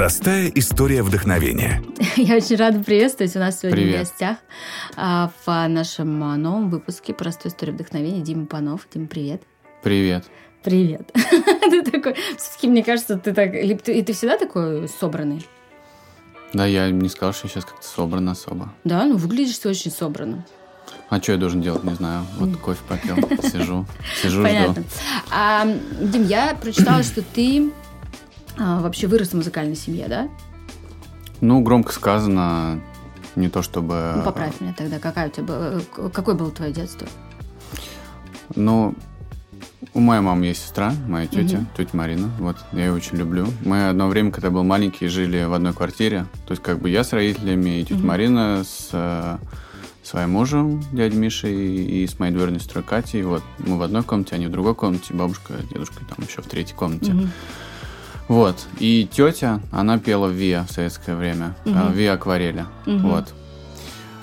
Простая история вдохновения. Я очень рада приветствовать. У нас сегодня Привет. в гостях а, в нашем а, новом выпуске «Простая история вдохновения» Дима Панов. Дима, привет. Привет. Привет. Ты такой... Все-таки, мне кажется, ты так... И ты всегда такой собранный? Да, я не сказал, что я сейчас как-то собран особо. Да, ну выглядишь ты очень собранным. А что я должен делать, не знаю. Вот кофе попил, сижу, сижу, Понятно. жду. А, Дим, я прочитала, что ты а, вообще вырос в музыкальной семье, да? Ну, громко сказано, не то чтобы... Ну, поправь меня тогда. Какая у тебя Какое было твое детство? Ну, у моей мамы есть сестра, моя тетя, Мгм. тетя Марина. Вот, я ее очень люблю. Мы одно время, когда я был маленький, жили в одной квартире. То есть, как бы я с родителями, и тетя Мгм. Марина с э, своим мужем, дядей Мишей, и с моей двоюродной сестрой Катей. Вот, мы в одной комнате, они в другой комнате, бабушка, дедушка там еще в третьей комнате. Мгм. Вот. И тетя, она пела в ВИА в советское время. Э, ВИА акварели. Мгм. Вот.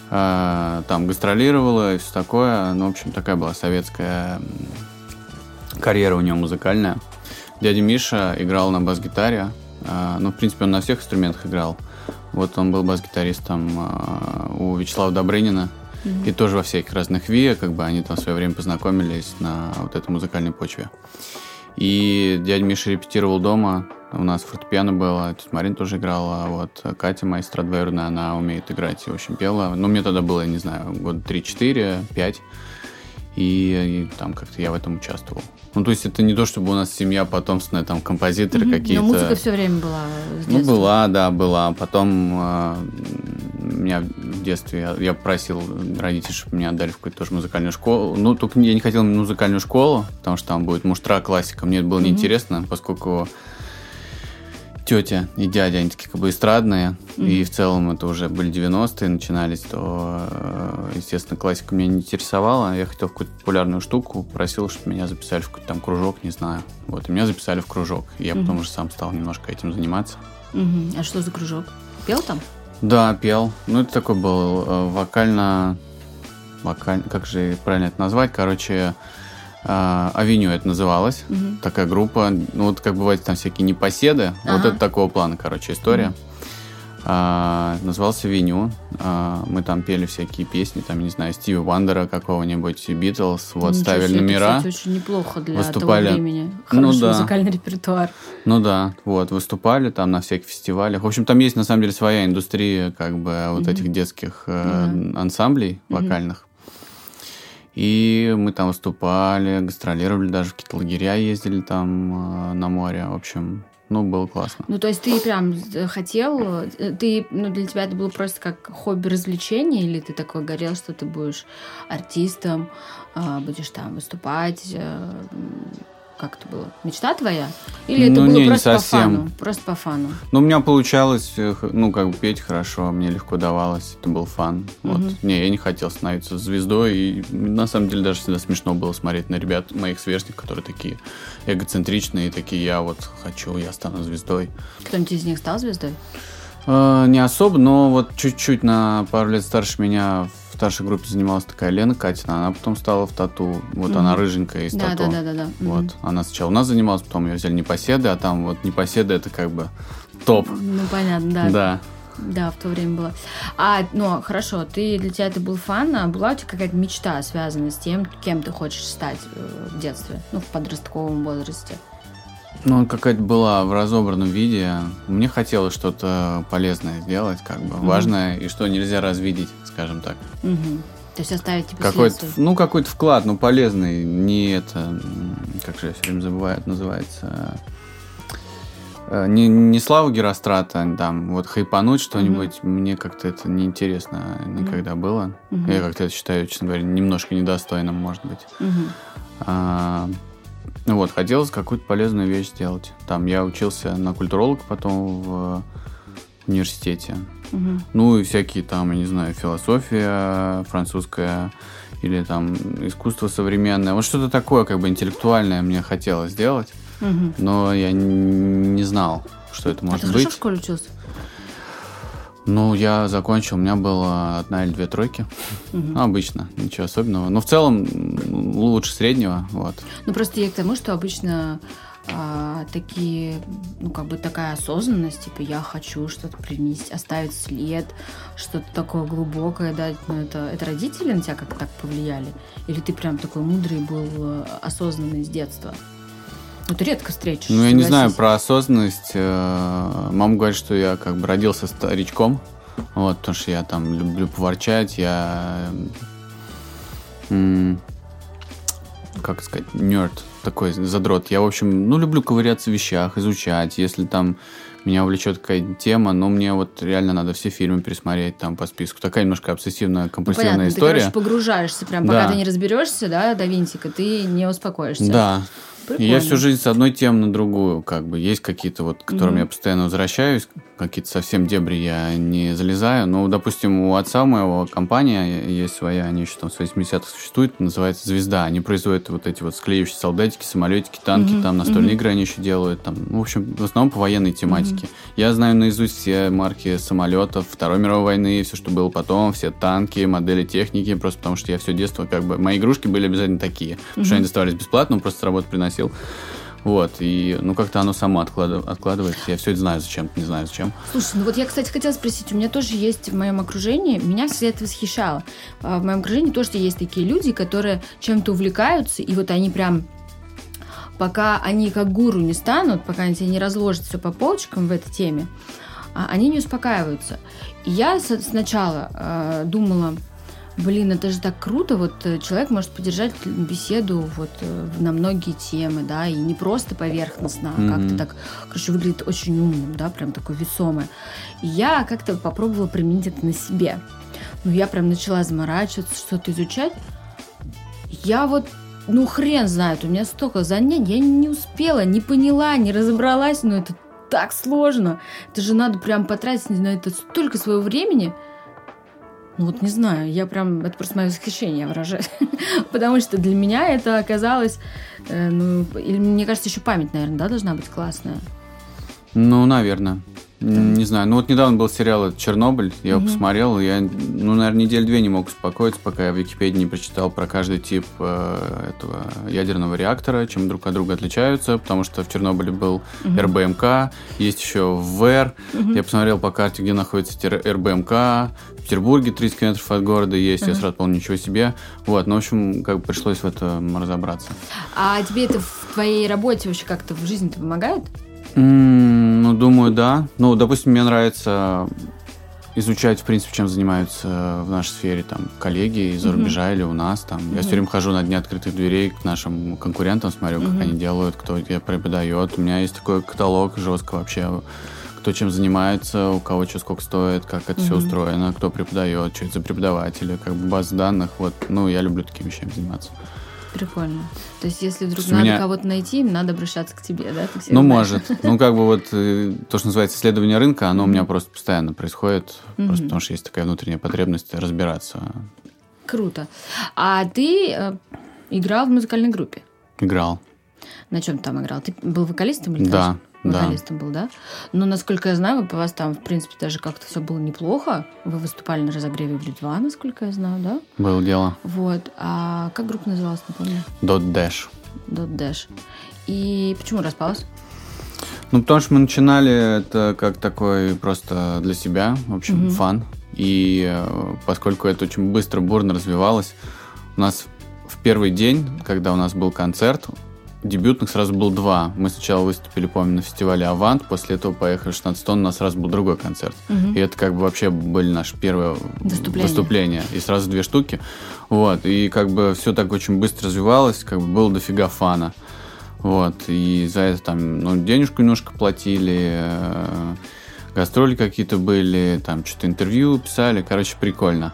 А, Там гастролировала и все такое. Ну, в общем, такая была советская карьера у нее музыкальная. Дядя Миша играл на бас-гитаре. А, Ну, в принципе, он на всех инструментах играл. Вот он был бас-гитаристом а, у Вячеслава Добрынина. Мгм. И тоже во всяких разных ВИА, как бы они там в свое время познакомились на вот этой музыкальной почве. И дядя Миша репетировал дома, у нас фортепиано было, тетя Марина тоже играла, а вот Катя, моя сестра двоюродная, она умеет играть и очень пела. Ну, мне тогда было, я не знаю, года 3-4, 5, и, и там как-то я в этом участвовал. Ну, то есть это не то, чтобы у нас семья потомственная, там, композиторы Мгм. какие-то. Но музыка все время была Ну, была, да, была. Потом э, меня в детстве, я, я просил родителей, чтобы меня отдали в какую-то тоже музыкальную школу. Ну, только я не хотел музыкальную школу, потому что там будет муштра, классика. Мне это было Мгм. неинтересно, поскольку тетя и дядя, они такие как бы эстрадные, и в целом это уже были 90-е, начинались, то, э, естественно, классика меня не интересовала. Я хотел какую-то популярную штуку, просил, чтобы меня записали в какой-то там кружок, не знаю. Вот, и меня записали в кружок. И я потом Мгм. уже сам стал немножко этим заниматься. Мгм. А что за кружок? Пел там? Да, пел. Ну, это такой был э, вокально... вокаль- Как же правильно это назвать? Короче, Авеню это называлось. Мгм. Такая группа. Ну, вот как бывает там всякие непоседы. Вот Ага. это такого плана, короче, история. А, назывался Веню. А, мы там пели всякие песни, там, не знаю, Стиви Вандера какого-нибудь, Битлз. Вот, Ничего ставили себе, это, номера. кстати, очень неплохо для Выступали. того времени. Ну Хороший да. музыкальный репертуар. Ну да, вот, выступали там на всяких фестивалях. В общем, там есть на самом деле своя индустрия, как бы, вот Мгм. этих детских э, Ну ансамблей вокальных. И мы там выступали, гастролировали, даже в какие-то лагеря ездили там э, на море. В общем, ну, было классно. Ну, то есть ты прям э, хотел, э, ты, ну, для тебя это было просто как хобби-развлечение, или ты такой горел, что ты будешь артистом, будешь там выступать? Как это было? Мечта твоя? Или это Ну, было не, не просто по совсем. фану? Просто по фану. Ну, у меня получалось, э, ну, как бы петь хорошо, мне легко давалось, это был фан. Вот. Мгм. Не, я не хотел становиться звездой, и на самом деле даже всегда смешно было смотреть на ребят, моих сверстников, которые такие эгоцентричные, такие, я вот хочу, я стану звездой. Кто-нибудь из них стал звездой? Э, Не особо, но вот чуть-чуть на пару лет старше меня в старшей группе занималась такая Лена Катина, она потом стала в тату, вот Мгм. она рыженькая из Да, тату. да, да, да, да. Вот, она сначала у нас занималась, потом ее взяли непоседы, а там вот непоседы это как бы топ. Ну, понятно, да. Да. Да, в то время было. А, ну, хорошо, ты для тебя это был фан, а была у тебя какая-то мечта, связанная с тем, кем ты хочешь стать э, в детстве, ну, в подростковом возрасте? Ну, какая-то была в разобранном виде. Мне хотелось что-то полезное сделать, как бы Мгм. важное, и что нельзя развидеть, скажем так. Мгм. То есть оставить типа Какой-то, следствие. ну, какой-то вклад, ну, полезный, не это, как же я все время забываю, это называется, э, не, не славу Герострата, там, вот хайпануть что-нибудь, мне как-то это неинтересно никогда было. Мгм. Я как-то это считаю, честно говоря, немножко недостойным, может быть. Мгм. А, вот, хотелось какую-то полезную вещь сделать. Там я учился на культуролога потом в университете. Мгм. Ну и всякие там, я не знаю, философия французская или там искусство современное. Вот что-то такое как бы интеллектуальное мне хотелось сделать, Мгм. но я не знал, что это А может ты хорошо быть. в школе учился? Ну, я закончил, у меня было одна или две тройки. Ну, обычно, ничего особенного. Но в целом лучше среднего, вот. Ну, просто я к тому, что обычно а, такие, ну, как бы такая осознанность, типа, я хочу что-то принести, оставить след, что-то такое глубокое дать. Ну, это, это родители на тебя как так повлияли? Или ты прям такой мудрый был, э, осознанный с детства? Ну, ты редко встретишь. Ну, я не знаю про осознанность. Э, Мама говорит, что я как бы родился старичком. Вот, потому что я там люблю поворчать, я... Как сказать, нерд такой задрот. Я, в общем, ну, люблю ковыряться в вещах, изучать. Если там меня увлечет какая-то тема, но мне вот реально надо все фильмы пересмотреть там по списку. Такая немножко обсессивная, Ну, компульсивная понятно, история. ты, короче, погружаешься прям, пока Да. ты не разберешься, да, до винтика, ты не успокоишься. Да. Прикольно. я всю жизнь с одной темы на другую, как бы. Есть какие-то вот, к которым Мгм. я постоянно возвращаюсь, какие-то совсем дебри я не залезаю. Ну, допустим, у отца моего компания есть своя, они еще там с 80-х существуют, называется «Звезда». Они производят вот эти вот склеивающие солдатики, самолетики, танки, Мгм, там настольные мгм. игры они еще делают. Там, ну, в общем, в основном по военной тематике. Я знаю наизусть все марки самолетов Второй мировой войны, все, что было потом, все танки, модели техники, просто потому что я все детство, как бы, мои игрушки были обязательно такие, потому что они доставались бесплатно, он просто с работы приносил. Вот, и, ну, как-то оно само откладыв- откладывается. Я все это знаю зачем, не знаю зачем. Слушай, ну вот я, кстати, хотела спросить, у меня тоже есть в моем окружении, меня всегда это восхищало. А В моем окружении тоже есть такие люди, которые чем-то увлекаются, и вот они прям пока они как гуру не станут, пока они тебе не разложат все по полочкам в этой теме, а, они не успокаиваются. И я сначала э, думала, блин, это же так круто, вот э, человек может поддержать беседу вот э, на многие темы, да, и не просто поверхностно, а Мгм. как-то так, короче, выглядит очень умным, да, прям такой весомый. И я как-то попробовала применить это на себе. Ну, я прям начала заморачиваться, что-то изучать. Я вот, ну, хрен знает, у меня столько занятий, я не успела, не поняла, не разобралась, но это так сложно. Это же надо прям потратить на это столько своего времени. Ну вот не знаю, я прям, это просто мое восхищение выражаю. Потому что для меня это оказалось, э, ну, или мне кажется, еще память, наверное, да, должна быть классная. Ну, наверное. Не знаю. Ну, вот недавно был сериал «Чернобыль», я его Мгм. посмотрел, я, ну, наверное, неделю-две не мог успокоиться, пока я в Википедии не прочитал про каждый тип э, этого ядерного реактора, чем друг от друга отличаются, потому что в Чернобыле был Мгм. РБМК, есть еще ВЭР. Мгм. Я посмотрел по карте, где находится РБМК. В Петербурге 30 километров от города есть, я Ага. сразу понял, ничего себе. Вот, ну, в общем, как бы пришлось в этом разобраться. А тебе это в твоей работе вообще как-то в жизни-то помогает? Ну, думаю, да. Ну, допустим, мне нравится изучать, в принципе, чем занимаются в нашей сфере там коллеги из-за Мгм. рубежа или у нас. Там. Я Мгм. все время хожу на дни открытых дверей к нашим конкурентам, смотрю, как Мгм. они делают, кто где преподает. У меня есть такой каталог жестко вообще, кто чем занимается, у кого что сколько стоит, как это все Мгм. устроено, кто преподает, что это за преподаватели, как бы баз данных. Вот, ну, я люблю такими вещами заниматься. Прикольно. То есть, если вдруг надо меня- кого-то найти, им надо обращаться к тебе, да? Ты Ну, знаешь. может. Ну, как бы вот э, то, что называется исследование рынка, оно у меня просто постоянно происходит, просто потому что есть такая внутренняя потребность разбираться. Круто. А ты э, играл в музыкальной группе? Играл. На чем там играл? Ты был вокалистом или Да, тоже? да. Вокалистом был, да? Ну, насколько я знаю, у вас там, в принципе, даже как-то все было неплохо. Вы выступали на разогреве Блю-2, насколько я знаю, да? Было дело. Вот. А как группа называлась, не помню? Dot Dash. Dot Dash. И почему распалась? Ну, потому что мы начинали это как такой просто для себя, в общем, Мгм. фан. И э, поскольку это очень быстро, бурно развивалось, у нас в первый день, когда у нас был концерт, дебютных сразу было два. Мы сначала выступили, помню, на фестивале «Авант», после этого поехали в 16 тонн, у нас сразу был другой концерт. Мгм. И это как бы вообще были наши первые Выступления. выступления. И сразу две штуки. Вот. И как бы все так очень быстро развивалось, как бы было дофига фана. Вот. И за это там, ну, денежку немножко платили, э, гастроли какие-то были, там что-то интервью писали. Короче, прикольно.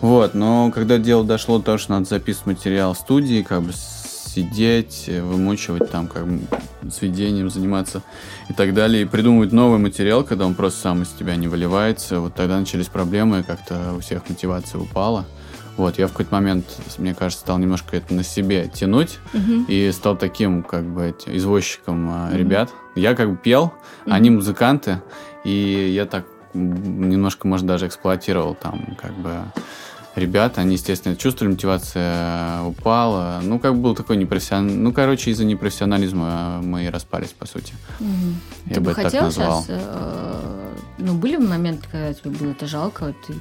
Вот. Но когда дело дошло до того, что надо записывать материал в студии, как бы сидеть, э, вымучивать там, как сведением заниматься и так далее, и придумывать новый материал, когда он просто сам из тебя не выливается, вот тогда начались проблемы, как-то у всех мотивация упала. Вот, я в какой-то момент, мне кажется, стал немножко это на себе тянуть Мгм. и стал таким, как бы, извозчиком Мгм. ребят. Я как бы пел, Мгм. они музыканты, и я так немножко, может, даже эксплуатировал там, как бы, ребят, они, естественно, чувствовали, мотивация упала. Ну, как был такой непрофессиональный... Ну, короче, из-за непрофессионализма мы и распались, по сути. Угу. Я ты бы бы хотел сейчас... э, ну, были моменты, когда тебе было это жалко, ты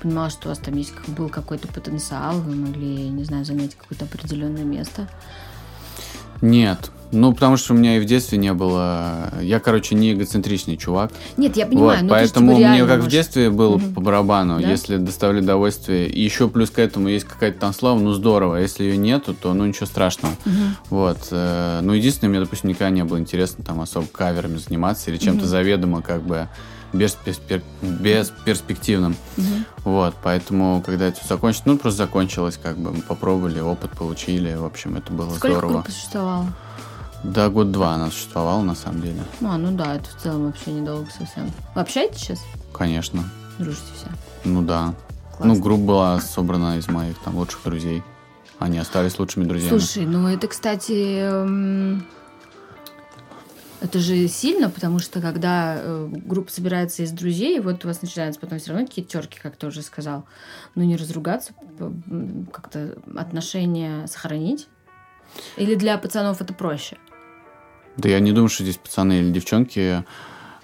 понимал, что у вас там есть как- был какой-то потенциал, вы могли, не знаю, занять какое-то определенное место. Нет. Ну, потому что у меня и в детстве не было... Я, короче, не эгоцентричный чувак. Нет, я понимаю, вот, ну, то есть, поэтому типа, мне как в может, детстве было Мгм. по барабану. Да? Если доставляли удовольствие, и еще плюс к этому есть какая-то там слава, ну здорово. Если ее нету, то ну ничего страшного. Мгм. Вот. э, Ну, единственное, мне, допустим, никогда не было интересно там особо каверами заниматься или чем-то Мгм. заведомо как бы бесперспер- бесперспективным. Мгм. Вот, поэтому, когда это всё закончилось, ну, просто закончилось, как бы мы попробовали, опыт получили, в общем, это было Сколько здорово. группа существовала? Да, год-два она существовала, на самом деле. А, ну да, это в целом вообще недолго совсем. Вы общаетесь сейчас? Конечно. Дружите все? Ну да. Классно. Ну, группа была собрана из моих там лучших друзей. Они остались лучшими друзьями. Слушай, ну это, кстати, эм, это же сильно, потому что когда э, группа собирается из друзей, вот у вас начинаются потом все равно какие-то терки, как ты уже сказал. Ну не разругаться, как-то отношения сохранить. Или для пацанов это проще? Да я не думаю, что здесь пацаны или девчонки.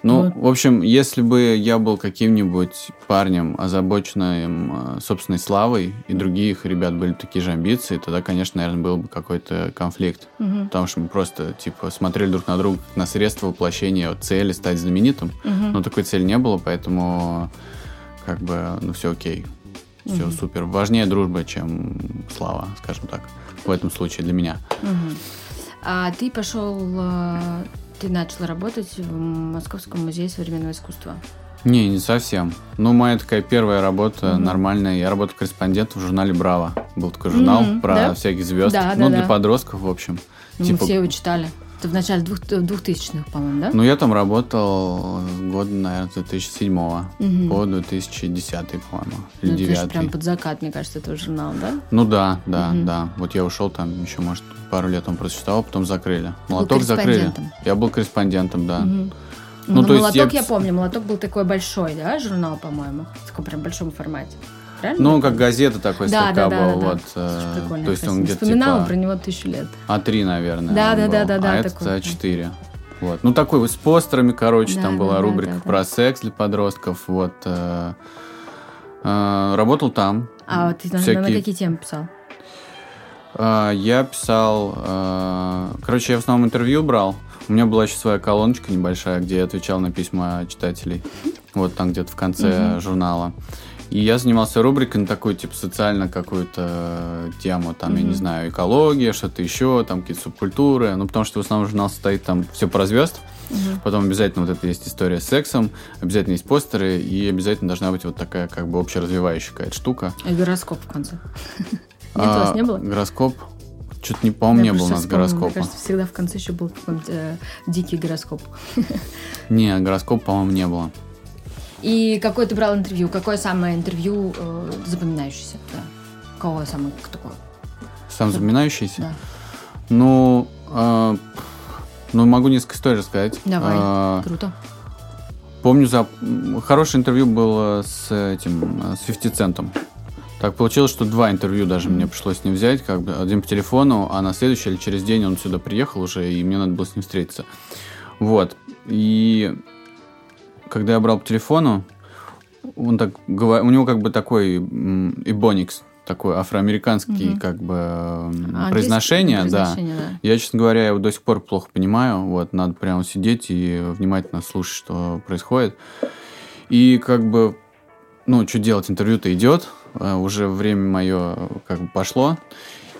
Ну, Ну, в общем, если бы я был каким-нибудь парнем, озабоченным э, собственной славой, и других ребят были такие же амбиции, тогда, конечно, наверное, был бы какой-то конфликт. Мгм. Потому что мы просто, типа, смотрели друг на друга на средство воплощения вот, цели стать знаменитым. Мгм. Но такой цели не было, поэтому, как бы, ну, все окей. Все Мгм. супер. Важнее дружба, чем слава, скажем так. В этом случае для меня. Мгм. А ты пошел, э, ты начал работать в Московском музее современного искусства. Не, не совсем. Ну, моя такая первая работа Мгм. нормальная. Я работал корреспондентом в журнале «Браво». Был такой журнал Мгм, про да? всяких звезд. Да, ну, да, для да. подростков, в общем. Ну, Типа- Мы все его читали. Это в начале двух, двухтысячных, по-моему, да? Ну, я там работал года, наверное, с 2007 Мгм. по 2010, по-моему. Или Ну, это же 2009. прям под закат, мне кажется, этого журнала, да? Ну да, да, Мгм. да. Вот я ушел там еще, может, пару лет он просуществовал, потом закрыли. был Молоток закрыли. Я был корреспондентом, да. Мгм. Ну, Ну, то есть молоток я- я... помню, молоток был такой большой, да, журнал, по-моему, в таком прям большом формате. Правильно? Ну, как газета такой да, слегка да, да, был. да, Вот, да. э, Слушай, прикольно, то есть он где-то вспоминала типа про него тысячу лет. А3, наверное. Да, да, да, да, да, А этот А4. Вот. Ну, такой вот с постерами, короче, Да, там да, была да, рубрика да, да. про секс для подростков. Вот. э, э, Работал там. А вот ты на, на Всякие- какие темы писал? А, Я писал... э, Короче, я в основном интервью брал. У меня была еще своя колоночка небольшая, где я отвечал на письма читателей. Вот там где-то в конце Мгм. журнала. И я занимался рубрикой на такую, типа, социально какую-то тему. Там, я не знаю, экология, что-то еще, там какие-то субкультуры. Ну, потому что в основном журнал состоит там все про звезд. Мгм. Потом обязательно вот это есть история с сексом, обязательно есть постеры, и обязательно должна быть вот такая как бы общеразвивающая какая-то штука. И гороскоп в конце. Нет, у вас А, не было? Гороскоп? Что-то не помню, не было у нас вспомнила, гороскопа. Мне кажется, всегда в конце еще был какой-нибудь э, дикий гороскоп. Не, гороскоп, по-моему, не было. И какое ты брал интервью? Какое самое интервью э, запоминающееся? Да. Кого самое такое? Сам запоминающийся? Да. Ну, а, ну, могу несколько историй рассказать. Давай. А, Круто. Помню, за... хорошее интервью было с этим, э, с 50 центом. Так получилось, что два интервью даже мне пришлось с ним взять, как бы один по телефону, а на следующий или через день он сюда приехал уже, и мне надо было с ним встретиться. Вот. И когда я брал по телефону, он так у него как бы такой м, ибоникс, такой афроамериканский Мгм. как бы м, А, произношение, да. произношение, да. Я, честно говоря, его до сих пор плохо понимаю. Вот, надо прямо сидеть и внимательно слушать, что происходит. И как бы, ну, что делать, интервью-то идет, а уже время мое как бы пошло.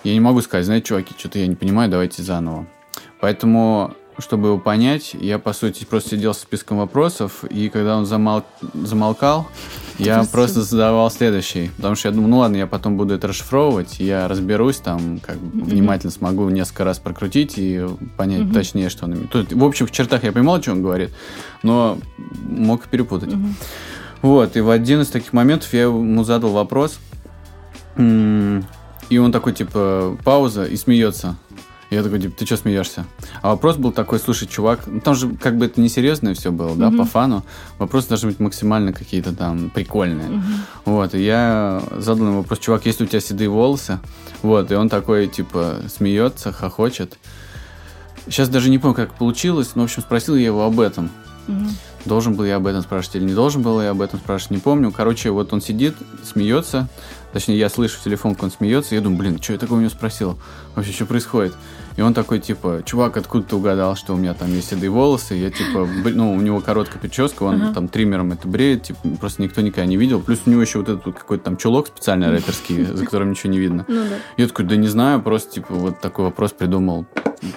Я не могу сказать, знаете, чуваки, что-то я не понимаю, давайте заново. Поэтому, чтобы его понять, я, по сути, просто сидел с списком вопросов, и когда он замол- замолкал, я Просто- просто задавал следующий. Потому что я думаю, ну ладно, я потом буду это расшифровывать, я разберусь там, как Мгм. внимательно смогу несколько раз прокрутить и понять Мгм. точнее, что он имеет. Тут, в общих чертах я понимал, что он говорит, но мог перепутать. Мгм. Вот, и в один из таких моментов я ему задал вопрос, и он такой, типа, пауза и смеется. Я такой, типа, ты что смеешься? А вопрос был такой, слушай, чувак, ну там же как бы это несерьезное все было, да, по фану. Вопросы должны быть максимально какие-то там прикольные. Вот, и я задал ему вопрос, чувак, есть у тебя седые волосы? Вот, и он такой, типа, смеется, хохочет. Сейчас даже не помню, как получилось, но, в общем, спросил я его об этом. Должен был я об этом спрашивать или не должен был я об этом спрашивать, не помню. Короче, вот он сидит, смеется. Точнее, я слышу в телефон, как он смеется. Я думаю, блин, что я такого у него спросил? Вообще, что происходит? И он такой, типа, чувак, откуда ты угадал, что у меня там есть седые волосы? Я, типа, ну, у него короткая прическа, он uh-huh. там триммером это бреет, типа, просто никто никогда не видел. Плюс у него еще вот этот вот какой-то там чулок специальный рэперский, за которым ничего не видно. Ну, да. Я такой, да не знаю, просто, типа, вот такой вопрос придумал.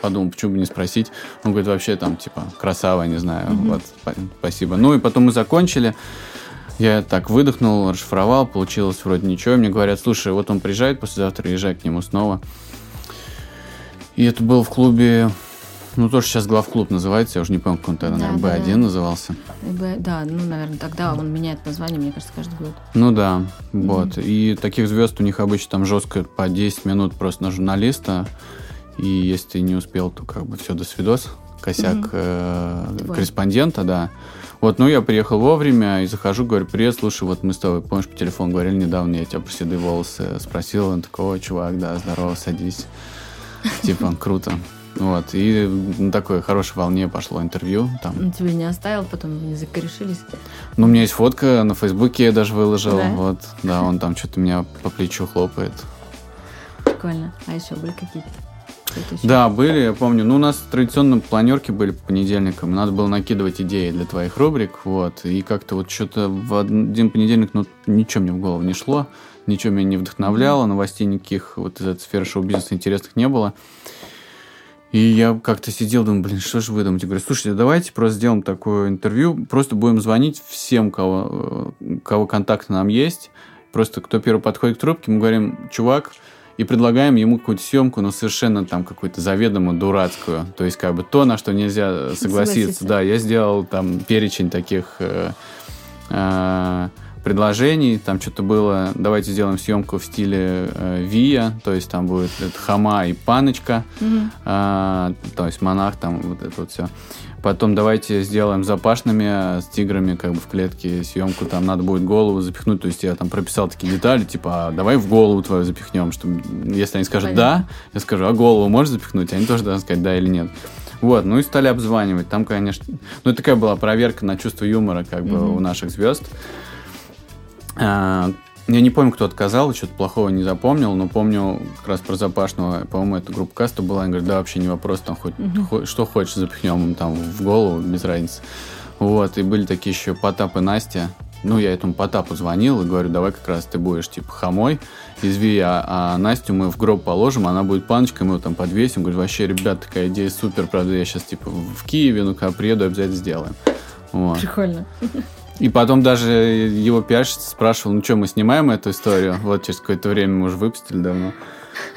Подумал, почему бы не спросить. Он говорит, вообще там, типа, красава, не знаю. Uh-huh. Вот, спасибо. Ну, и потом мы закончили. Я так выдохнул, расшифровал, получилось вроде ничего. Мне говорят, слушай, вот он приезжает послезавтра, езжай к нему снова. И это было в клубе, ну, тоже сейчас главклуб называется, я уже не помню, как он тогда, да, наверное, Б1 да. назывался. Б, да, ну, наверное, тогда он меняет название, мне кажется, каждый год. Ну да, mm-hmm. вот. И таких звезд у них обычно там жестко по 10 минут просто на журналиста. И если ты не успел, то как бы все, до свидос. Косяк mm-hmm. э, корреспондента, да. Вот, ну, я приехал вовремя и захожу, говорю, привет, слушай, вот мы с тобой, помнишь, по телефону говорили недавно, я тебя про седые волосы спросил, он такой, о, чувак, да, здорово, садись. Типа, круто. Вот, и на такой хорошей волне пошло интервью. Там. Он тебе не оставил, потом не закорешились? Ну, у меня есть фотка, на Фейсбуке я даже выложил. Да? Вот, да, он там что-то меня по плечу хлопает. Прикольно. А еще были какие-то? Да, были, я помню. Ну, у нас традиционно планерки были по понедельникам. Надо было накидывать идеи для твоих рубрик, вот. И как-то вот что-то в один понедельник, ну, ничего мне в голову не шло ничего меня не вдохновляло, новостей никаких вот из этой сферы шоу-бизнеса интересных не было. И я как-то сидел, думаю, блин, что же выдумать? Я говорю, слушайте, давайте просто сделаем такое интервью, просто будем звонить всем, кого, кого контакты нам есть. Просто кто первый подходит к трубке, мы говорим, чувак, и предлагаем ему какую-то съемку, но совершенно там какую-то заведомо дурацкую. То есть как бы то, на что нельзя согласиться. Согласиться. Да, я сделал там перечень таких... Э, э, предложений. Там что-то было, давайте сделаем съемку в стиле э, Вия, то есть там будет это, Хама и Паночка, mm-hmm. э, то есть монах, там вот это вот все. Потом давайте сделаем запашными с тиграми как бы в клетке съемку, там надо будет голову запихнуть, то есть я там прописал такие детали, типа, а давай в голову твою запихнем, что если они скажут Понятно. да, я скажу, а голову можешь запихнуть, они тоже должны сказать да или нет. Вот, ну и стали обзванивать. Там, конечно, ну такая была проверка на чувство юмора как бы mm-hmm. у наших звезд. А, я не помню, кто отказал, что-то плохого не запомнил, но помню как раз про Запашного, по-моему, это группа каста была, они говорят, да, вообще не вопрос, там хоть угу. что хочешь запихнем им там в голову, без разницы. Вот, и были такие еще Потап и Настя. Ну, я этому Потапу звонил и говорю, давай как раз ты будешь, типа, хамой из Ви, а, а Настю мы в гроб положим, она будет паночкой, мы его там подвесим. Говорю, вообще, ребят, такая идея супер, правда, я сейчас, типа, в Киеве, ну, когда приеду, обязательно сделаем. Вот. Прикольно. И потом даже его пиарщица спрашивал, ну что, мы снимаем эту историю? Вот через какое-то время мы уже выпустили давно.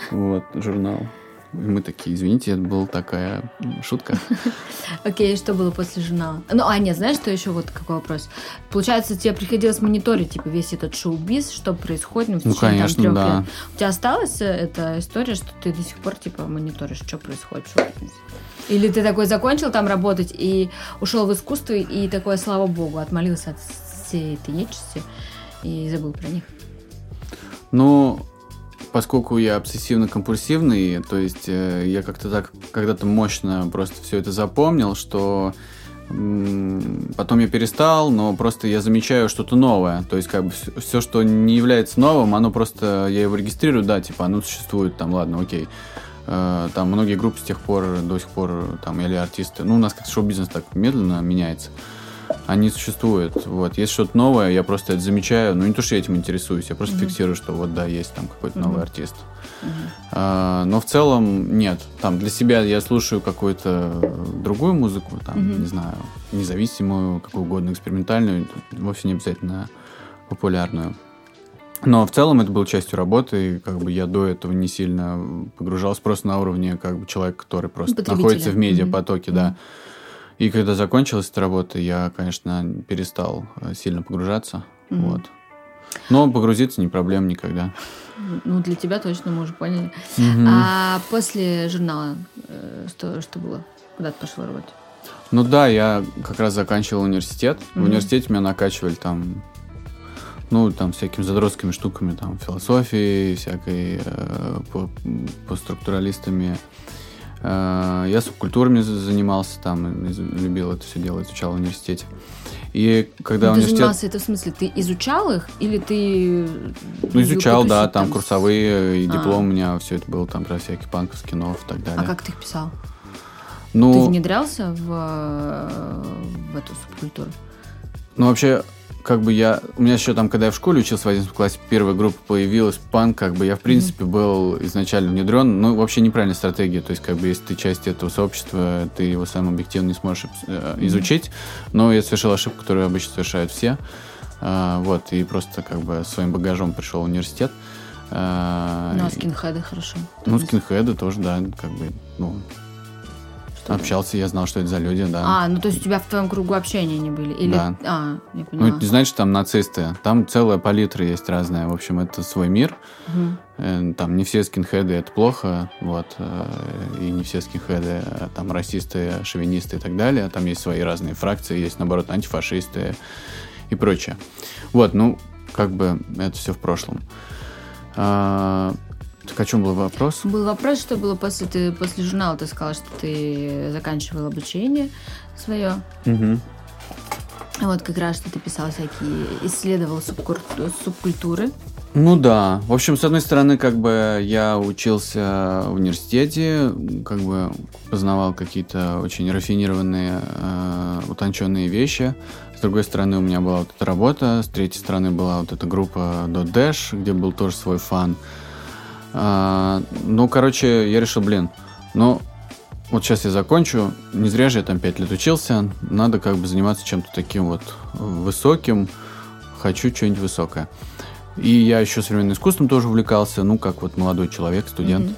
Вот, журнал. И мы такие, извините, это была такая шутка. Окей, что было после журнала? Ну, а нет, знаешь, что еще вот какой вопрос? Получается, тебе приходилось мониторить, типа, весь этот шоу-биз, что происходит ну, в течение ну, конечно, трех да. лет. У тебя осталась э, эта история, что ты до сих пор, типа, мониторишь, что происходит в шоу-бизнесе? Или ты такой закончил там работать и ушел в искусство, и такой, слава богу, отмолился от всей этой нечисти и забыл про них? Ну, поскольку я обсессивно-компульсивный, то есть э, я как-то так когда-то мощно просто все это запомнил, что потом я перестал, но просто я замечаю что-то новое. То есть, как бы все, что не является новым, оно просто я его регистрирую, да, типа, оно существует, там, ладно, окей. Э, там многие группы с тех пор, до сих пор, там, или артисты, ну, у нас как шоу-бизнес так медленно меняется, они существуют, вот, есть что-то новое, я просто это замечаю, ну, не то, что я этим интересуюсь, я просто mm-hmm. фиксирую, что вот, да, есть там какой-то mm-hmm. новый артист. Mm-hmm. А, но в целом нет, там, для себя я слушаю какую-то другую музыку, там, mm-hmm. не знаю, независимую, какую угодно, экспериментальную, вовсе не обязательно популярную. Но в целом это было частью работы, и как бы я до этого не сильно погружался просто на уровне как бы человека, который просто находится в медиапотоке, mm-hmm. да. И когда закончилась эта работа, я, конечно, перестал э, сильно погружаться, mm-hmm. вот. Но погрузиться не проблема никогда. Ну, для тебя точно, мы уже поняли. Мгм. А после журнала э, что, что было? Куда ты пошел работать? Ну да, я как раз заканчивал университет. В Мгм. университете меня накачивали там, ну, там, всякими задротскими штуками, там, философией, всякой, э, по, по структуралистами. Э, я субкультурами за- занимался там, любил это все дело, изучал в университете. И когда Ну, ты университет... занимался это в смысле, ты изучал их или ты... Ну, изучал, да, потусить там курсовые, и А. диплом у меня все это было там про всяких панков, скинов и так далее. А как ты их писал? ну, Ты внедрялся в, э, в эту субкультуру? Ну, вообще, как бы я... У меня еще там, когда я в школе учился в 11 классе, первая группа появилась, панк, как бы я, в принципе, был изначально внедрен. Ну, вообще неправильная стратегия. То есть, как бы, если ты часть этого сообщества, ты его сам объективно не сможешь э, изучить. Но я совершил ошибку, которую обычно совершают все. А, вот, и просто, как бы, своим багажом пришел в университет. А, Ну, а скинхеды хорошо. Ну, скинхеды тоже, да, как бы, ну, Что общался, я знал, что это за люди, да. А, ну то есть у тебя в твоем кругу общения не были? Или... Да. А, я Ну, поняла. это не значит, что там нацисты. Там целая палитра есть разная. В общем, это свой мир. Э, Там не все скинхеды это плохо, вот, э, и не все скинхеды э, там расисты, шовинисты и так далее. Там есть свои разные фракции, есть, наоборот, антифашисты и прочее. Вот, ну, как бы это все в прошлом. Так о чем был вопрос? Был вопрос, что было после, ты, после журнала, ты сказала, что ты заканчивал обучение свое. Вот как раз, что ты писал всякие, исследовал субкур- субкультуры. Ну да. В общем, с одной стороны, как бы я учился в университете, как бы познавал какие-то очень рафинированные, э, утонченные вещи. С другой стороны, у меня была вот эта работа, с третьей стороны была вот эта группа Dot Dash, где был тоже свой фан. А, ну, короче, я решил, блин, ну, вот сейчас я закончу, не зря же я там пять лет учился, надо как бы заниматься чем-то таким вот высоким, хочу что-нибудь высокое. И я еще современным искусством тоже увлекался, ну, как вот молодой человек, студент. Мгм.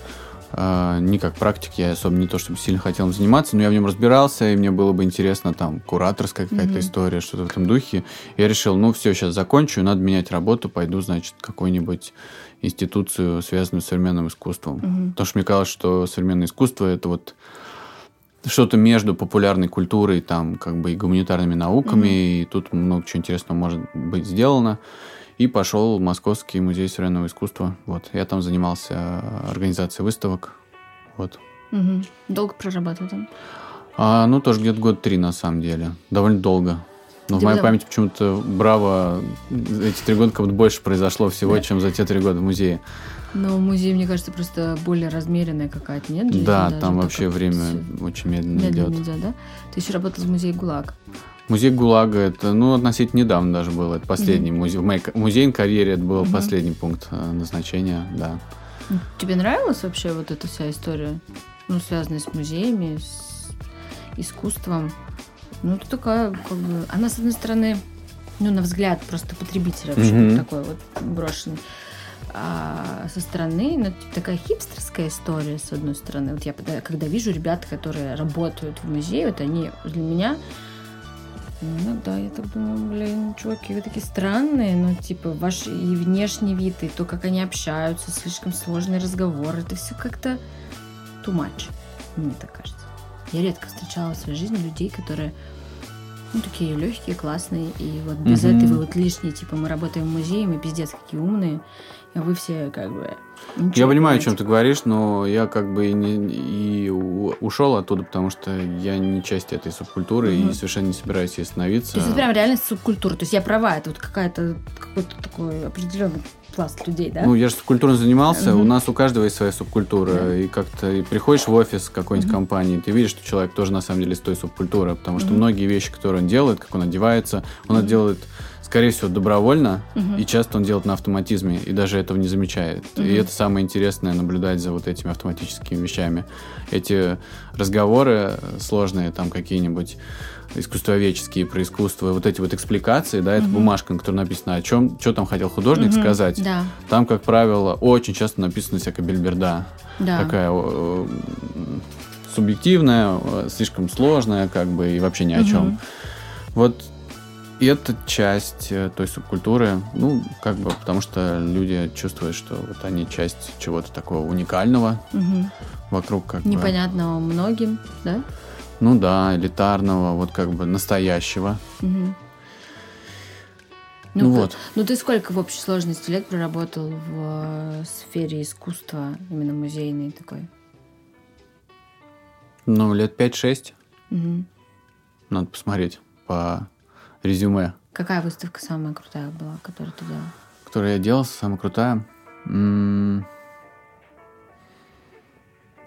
А, не как практик, я особо не то, чтобы сильно хотел им заниматься, но я в нем разбирался, и мне было бы интересно там кураторская какая-то Мгм. история, что-то в этом духе. Я решил, ну, все, сейчас закончу, надо менять работу, пойду, значит, в какую-нибудь институцию, связанную с современным искусством. Мгм. Потому что мне казалось, что современное искусство это вот что-то между популярной культурой там, как бы и гуманитарными науками, и тут много чего интересного может быть сделано. И пошел в Московский музей современного искусства. Вот. Я там занимался э, организацией выставок. Вот. Мгм. Долго прорабатывал там? А, ну, тоже где-то год три, на самом деле. Довольно долго. Но в моей потом- памяти почему-то браво эти три года как будто больше произошло всего, Да. чем за те три года в музее. Но музей, мне кажется, просто более размеренная какая-то, нет? жизнь да, даже, там вообще время очень медленно, медленно идет. идет, да? Ты еще работал в музее ГУЛАГ. Музей ГУЛАГа, это, ну, относительно недавно даже был. Это последний музей. В моей музейной карьере это был Мгм. последний пункт э, назначения, да. Тебе нравилась вообще вот эта вся история? Ну, связанная с музеями, с искусством. Ну, это такая, как бы... Она, с одной стороны, ну, на взгляд просто потребителя вообще Мгм. такой вот брошенный. А со стороны, ну, типа, такая хипстерская история, с одной стороны. Вот я когда, когда вижу ребят, которые работают в музее, вот они для меня ну да, я так думаю, блин, чуваки, вы такие странные, но типа ваш и внешний вид, и то, как они общаются, слишком сложный разговор, это все как-то too much, мне так кажется. Я редко встречала в своей жизни людей, которые ну, такие легкие, классные, и вот без Мгм. этого вот лишние, типа, мы работаем в музее, мы пиздец какие умные, а вы все как бы... Я понимаю, о чем ты говоришь, но я как бы и, не, и ушел оттуда, потому что я не часть этой субкультуры Мгм. и совершенно не собираюсь ей становиться. То есть это прям реально субкультура, то есть я права, это вот какая-то, какой-то такой определенный пласт людей, да? Ну, я же субкультурно занимался, Мгм. у нас у каждого есть своя субкультура. Да. И как-то и приходишь в офис какой-нибудь Мгм. компании, ты видишь, что человек тоже на самом деле из той субкультуры, потому что Мгм. многие вещи, которые он делает, как он одевается, он Мгм. делает, скорее всего, добровольно, Мгм. и часто он делает на автоматизме, и даже этого не замечает. Мгм. И это самое интересное, наблюдать за вот этими автоматическими вещами. Эти разговоры сложные, там какие-нибудь искусствоведческие про искусство, вот эти вот экспликации, да, это Мгм. бумажка, на которой написано о чем, что там хотел художник Мгм. сказать. Да, Там, как правило, очень часто написана всякая бельберда. да. Такая э, субъективная, слишком сложная, как бы, и вообще ни о чем. Мгм. Вот это часть э, той субкультуры, ну, как бы, потому что люди чувствуют, что вот они часть чего-то такого уникального Мгм. вокруг, как бы, Непонятного многим, да? Ну да, элитарного, вот как бы настоящего. Мгм. Ну ка- вот. Ну ты сколько в общей сложности лет проработал в э, сфере искусства, именно музейной такой? Ну, лет 5-6, Мгм. надо посмотреть по резюме, Какая выставка самая крутая была, которую ты делал? которую я делал, самая крутая. М,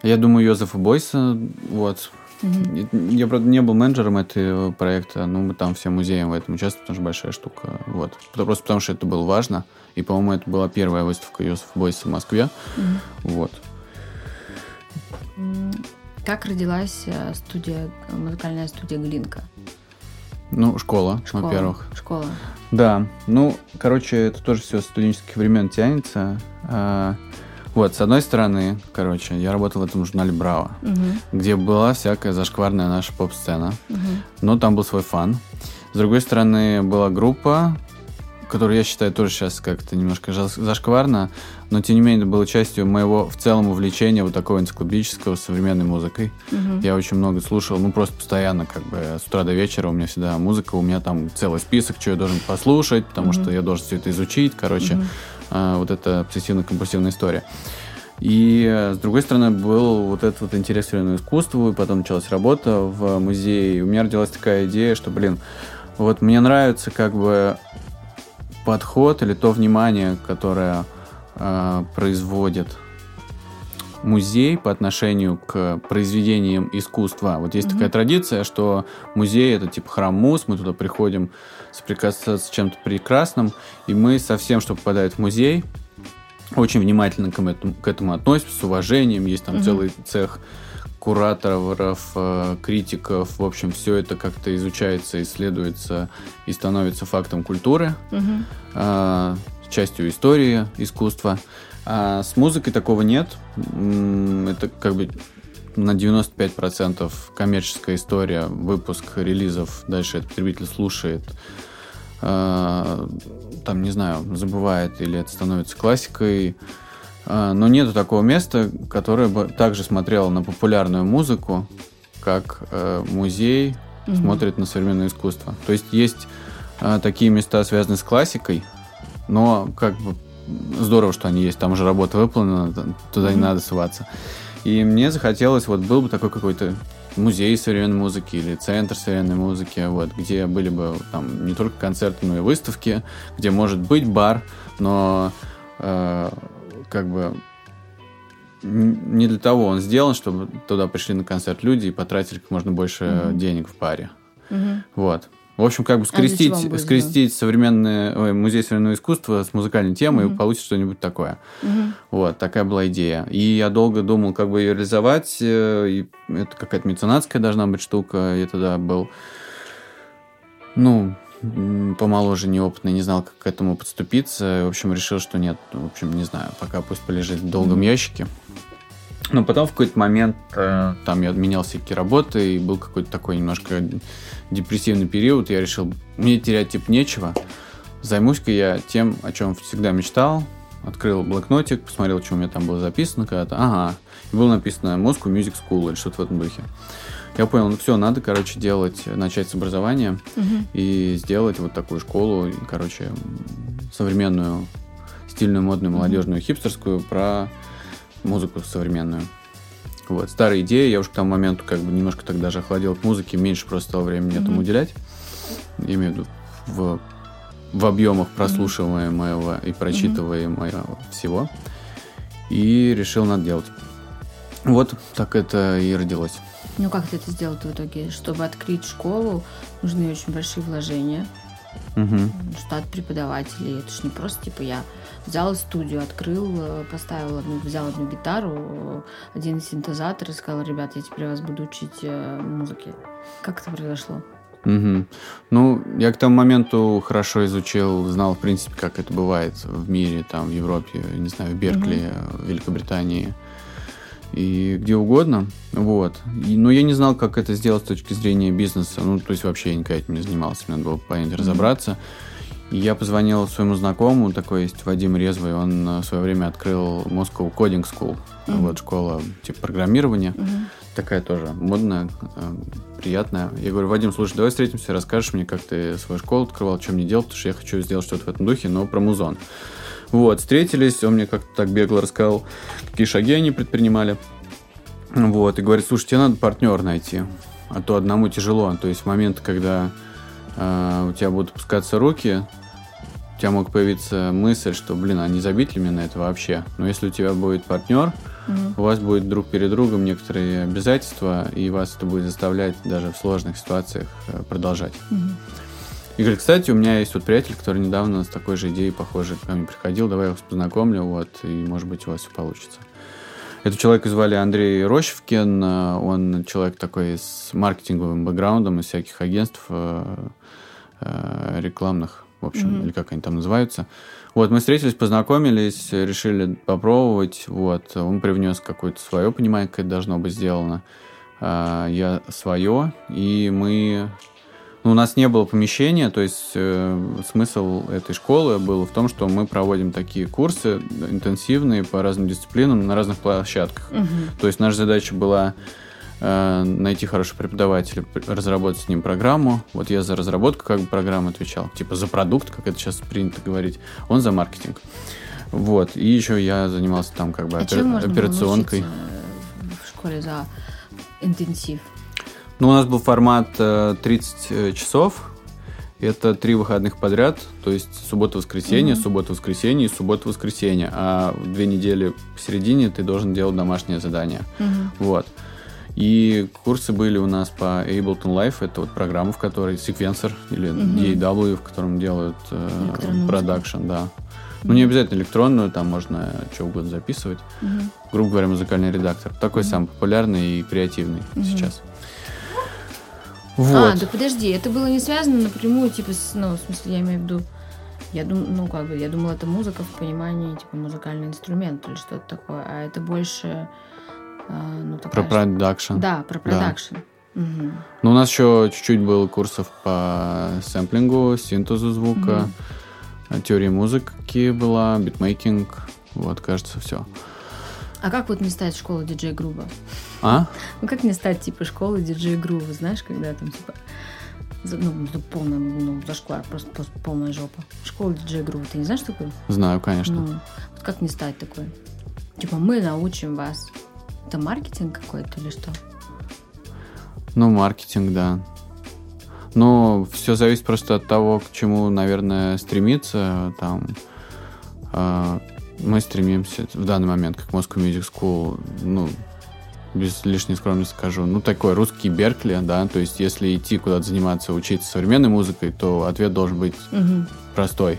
Я думаю, Йозефа Бойса, вот. Мгм. Я, правда, не был менеджером этого проекта, но мы там все музеем в этом участвовали, потому что большая штука. Вот. Просто потому, что это было важно. И, по-моему, это была первая выставка Йозефа Бойса в Москве. Мгм. Вот. Как родилась э, студия, э, музыкальная студия Глинка? Ну, школа, Школа. во-первых. Школа. Да, ну, короче, это тоже все с студенческих времен тянется. Вот, с одной стороны, короче, я работал в этом журнале «Браво», Мгм. где была всякая зашкварная наша поп-сцена, Мгм. но там был свой фан. С другой стороны, была группа, которую я считаю тоже сейчас как-то немножко зашкварно, но тем не менее это было частью моего в целом увлечения вот такого энциклопедического современной музыкой. Мгм. Я очень много слушал, ну просто постоянно, как бы с утра до вечера у меня всегда музыка, у меня там целый список, что я должен послушать, потому Мгм. что я должен все это изучить, короче, Мгм. А, вот это обсессивно-компульсивная история. И э, с другой стороны был вот этот вот интерес к искусству, и потом началась работа в музее, и у меня родилась такая идея, что, блин, вот мне нравится как бы подход или то внимание, которое э, производит музей по отношению к произведениям искусства. Вот есть Мгм. такая традиция, что музей это типа храм мус, мы туда приходим соприкасаться с чем-то прекрасным, и мы со всем, что попадает в музей, очень внимательно к этому, к этому относимся, с уважением. Есть там Мгм. целый цех кураторов, э, критиков. В общем, все это как-то изучается, исследуется и становится фактом культуры э, частью истории искусства. А с музыкой такого нет. Это как бы на 95% коммерческая история, выпуск релизов, дальше этот потребитель слушает, э, там, не знаю, забывает или это становится классикой. Э, Но нету такого места, которое бы также смотрело на популярную музыку, как э, музей Мгм. смотрит на современное искусство. То есть есть а, такие места, связанные с классикой, но как бы здорово, что они есть. Там уже работа выполнена, туда не Мгм. надо ссываться. И мне захотелось, вот был бы такой какой-то музей современной музыки или центр современной музыки, вот, где были бы там не только концерты, но и выставки, где может быть бар, но э, как бы не для того он сделан, чтобы туда пришли на концерт люди и потратили как можно больше Мгм. денег в баре. Мгм. Вот. В общем, как бы А скрестить, будет скрестить современное, ой, музей современного искусства с музыкальной темой, Мгм. и получится что-нибудь такое. Мгм. Вот, такая была идея. И я долго думал, как бы ее реализовать. э, И это какая-то меценатская должна быть штука. Я тогда был, ну, помоложе, неопытный, не знал, как к этому подступиться. В общем, решил, что нет. В общем, не знаю, пока пусть полежит в долгом ящике. Но потом в какой-то момент э, там я отменял всякие работы, и был какой-то такой немножко депрессивный период. Я решил, мне терять типа нечего. Займусь-ка я тем, о чем всегда мечтал. Открыл блокнотик, посмотрел, что у меня там было записано когда-то. Ага. И было написано Moscow Music School или что-то в этом духе. Я понял, ну все, надо, короче, делать, начать с образования Мгм. и сделать вот такую школу, короче, современную, стильную, модную, молодежную, хипстерскую про музыку современную. Вот, старые идеи, я уже к тому моменту как бы немножко так даже охладел к музыке, меньше просто стал времени этому Мгм. уделять. Я имею в виду в, в объемах прослушиваемого и прочитываемого всего. И решил надо делать. Вот так это и родилось. Ну как ты это сделал в итоге? Чтобы открыть школу, нужны очень большие вложения. Мгм. штат преподавателей. Это ж не просто типа я взял студию, открыл, э, поставил одну, взял одну гитару, один синтезатор и сказал, ребят, я теперь вас буду учить э, музыке. Как это произошло? Мгм. Ну, я к тому моменту хорошо изучил, знал, в принципе, как это бывает в мире, там, в Европе, не знаю, в Беркли, в Великобритании. и где угодно. Вот. И, но я не знал, как это сделать с точки зрения бизнеса. Ну, то есть вообще я никогда этим не занимался. Мне надо было понять, разобраться. И я позвонил своему знакомому, такой есть Вадим Резвый, он в свое время открыл Moscow Coding School, mm-hmm. вот школа типа программирования, mm-hmm. такая тоже модная, э, приятная. Я говорю, Вадим, слушай, давай встретимся, расскажешь мне, как ты свою школу открывал, что мне делать, потому что я хочу сделать что-то в этом духе, но про музон. Вот, встретились, он мне как-то так бегло рассказал, какие шаги они предпринимали. Вот, и говорит, слушай, тебе надо партнер найти, а то одному тяжело. То есть в момент, когда э, у тебя будут опускаться руки, у тебя мог появиться мысль, что, блин, а не забить ли мне на это вообще? Но если у тебя будет партнер, mm-hmm. у вас будет друг перед другом некоторые обязательства, и вас это будет заставлять даже в сложных ситуациях э, продолжать. Mm-hmm. И говорит, кстати, у меня есть вот приятель, который недавно с такой же идеей, похоже, ко мне приходил, давай я вас познакомлю, вот, и, может быть, у вас все получится. Этого человека звали Андрей Рощевкин, он человек такой с маркетинговым бэкграундом из всяких агентств э, э, рекламных, в общем, mm-hmm. или как они там называются. Вот, мы встретились, познакомились, решили попробовать, вот, он привнес какое-то свое понимание, как это должно быть сделано, я свое, и мы у нас не было помещения, то есть э, смысл этой школы был в том, что мы проводим такие курсы интенсивные по разным дисциплинам на разных площадках. Угу. То есть наша задача была э, найти хорошего преподавателя, разработать с ним программу. Вот я за разработку как бы программы отвечал, типа за продукт, как это сейчас принято говорить, он за маркетинг. Вот, и еще я занимался там как бы а опер... операционкой. в школе за интенсив? Ну, у нас был формат 30 э, часов. Это три выходных подряд, то есть суббота-воскресенье, mm-hmm. суббота-воскресенье и суббота-воскресенье. А две недели посередине ты должен делать домашнее задание. Mm-hmm. Вот. И курсы были у нас по Ableton Live, это вот программа, в которой секвенсор или mm-hmm. DAW, в котором делают э, продакшн, да. Ну, не обязательно электронную, там можно что угодно записывать. Mm-hmm. Грубо говоря, музыкальный редактор. Такой mm-hmm. самый популярный и креативный mm-hmm. сейчас. Вот. А, да подожди, это было не связано напрямую, типа, с, ну, в смысле, я имею в виду, я думаю, ну, как бы, я думала, это музыка в понимании, типа, музыкальный инструмент или что-то такое, а это больше, э, ну, такая... Про продакшн. Да, про продакшн. Да. Угу. Ну, у нас еще чуть-чуть было курсов по сэмплингу, синтезу звука, угу. теории музыки была, битмейкинг, вот, кажется, все. А как вот не стать школой диджей грубо? А? Ну как не стать типа школой диджей грубо, знаешь, когда там типа ну, полная, ну, зашквар, просто, просто полная жопа. Школа диджей грубо, ты не знаешь такое? Знаю, конечно. Ну, вот как не стать такой? Типа мы научим вас. Это маркетинг какой-то или что? Ну, маркетинг, да. Но все зависит просто от того, к чему, наверное, стремиться. Там, э, мы стремимся в данный момент, как Moscow Music School, ну, без лишней скромности скажу, ну, такой русский Беркли, да, то есть если идти куда-то заниматься, учиться современной музыкой, то ответ должен быть угу. простой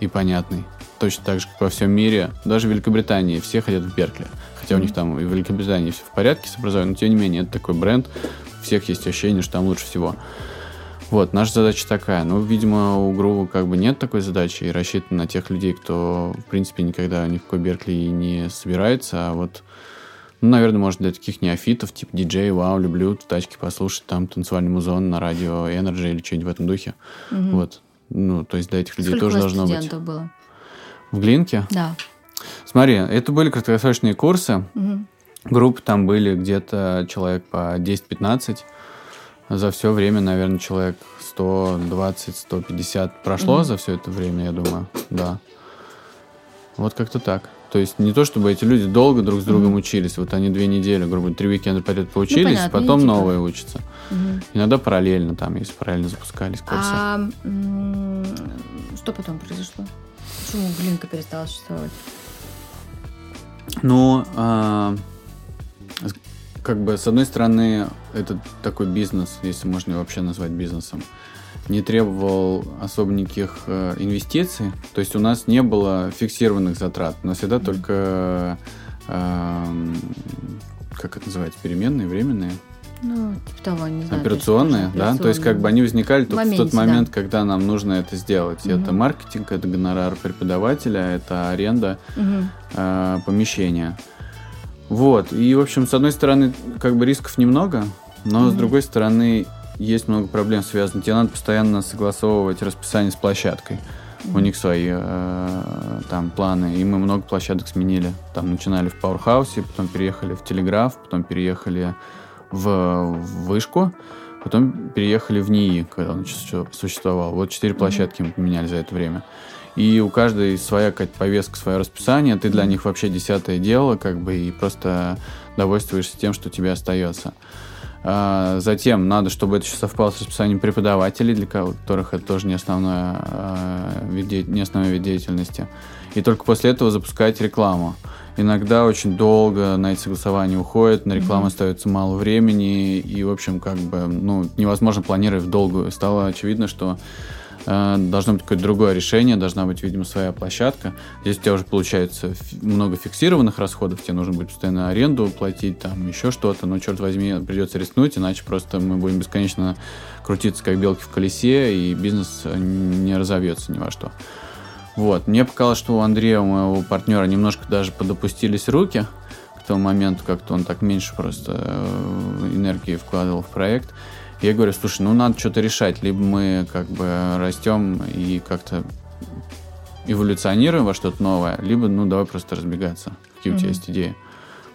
и понятный. Точно так же, как во всем мире, даже в Великобритании все ходят в Беркли. Хотя у них там и в Великобритании все в порядке с образованием, но тем не менее, это такой бренд, у всех есть ощущение, что там лучше всего. Вот, наша задача такая. Ну, видимо, у Грува как бы нет такой задачи и рассчитана на тех людей, кто, в принципе, никогда ни в какой Беркли не собирается, а вот ну, наверное, может, для таких неофитов, типа диджей, вау, люблю в тачке послушать там танцевальный музон на радио Energy или что-нибудь в этом духе. Угу. Вот. Ну, то есть для этих людей Сколько тоже должно быть. было? В Глинке? Да. Смотри, это были краткосрочные курсы. Угу. Группы там были где-то человек по 10-15. За все время, наверное, человек 120-150 прошло mm за все это время, я думаю. Да. Вот как-то так. То есть не то, чтобы эти люди долго друг с другом mm учились. Вот они две недели, грубо говоря, три уикенда подряд поучились, ну, понятно, потом типа... новые учатся. mm Иногда параллельно там, если параллельно запускались курсы. А что потом произошло? Почему Глинка перестала существовать? Ну, а, как бы, с одной стороны, это такой бизнес, если можно его вообще назвать бизнесом, не требовал особо никаких э, инвестиций. То есть у нас не было фиксированных затрат. У нас всегда mm-hmm. только, э, как это называется, переменные, временные. Ну, типа того, не знаю. Операционные, да? Операционные. То есть как бы они возникали только в, моменте, в тот момент, да. когда нам нужно это сделать. Угу. Это маркетинг, это гонорар преподавателя, это аренда угу. э, помещения. Вот. И, в общем, с одной стороны, как бы рисков немного, но Мгм. с другой стороны, есть много проблем связанных. Тебе надо постоянно согласовывать расписание с площадкой. У них свои э, там планы, и мы много площадок сменили. Там начинали в Пауэрхаусе, потом переехали в Телеграф, потом переехали в Вышку, потом переехали в НИИ, когда он су- существовал. Вот четыре площадки мы поменяли за это время. И у каждой своя какая-то повестка, свое расписание. Ты для них вообще десятое дело, как бы, и просто довольствуешься тем, что тебе остается. А, Затем надо, чтобы это еще совпало с расписанием преподавателей, для которых это тоже не, основное, а, не основной вид деятельности. И только после этого запускать рекламу. Иногда очень долго на эти согласования уходит, на рекламу Мгм. остается мало времени, и, в общем, как бы, ну, невозможно планировать в долгую. Стало очевидно, что должно быть какое-то другое решение, должна быть, видимо, своя площадка. Здесь у тебя уже получается много фиксированных расходов, тебе нужно будет постоянно аренду платить, там еще что-то, но, черт возьми, придется рискнуть, иначе просто мы будем бесконечно крутиться, как белки в колесе, и бизнес э, не разовьется ни во что. Вот. Мне показалось, что у Андрея, у моего партнера, немножко даже подопустились руки к тому моменту, как-то он так меньше просто э, энергии вкладывал в проект. Я говорю, слушай, ну надо что-то решать. Либо мы как бы растем и как-то эволюционируем во что-то новое, либо, ну, давай просто разбегаться. Какие у тебя есть идеи?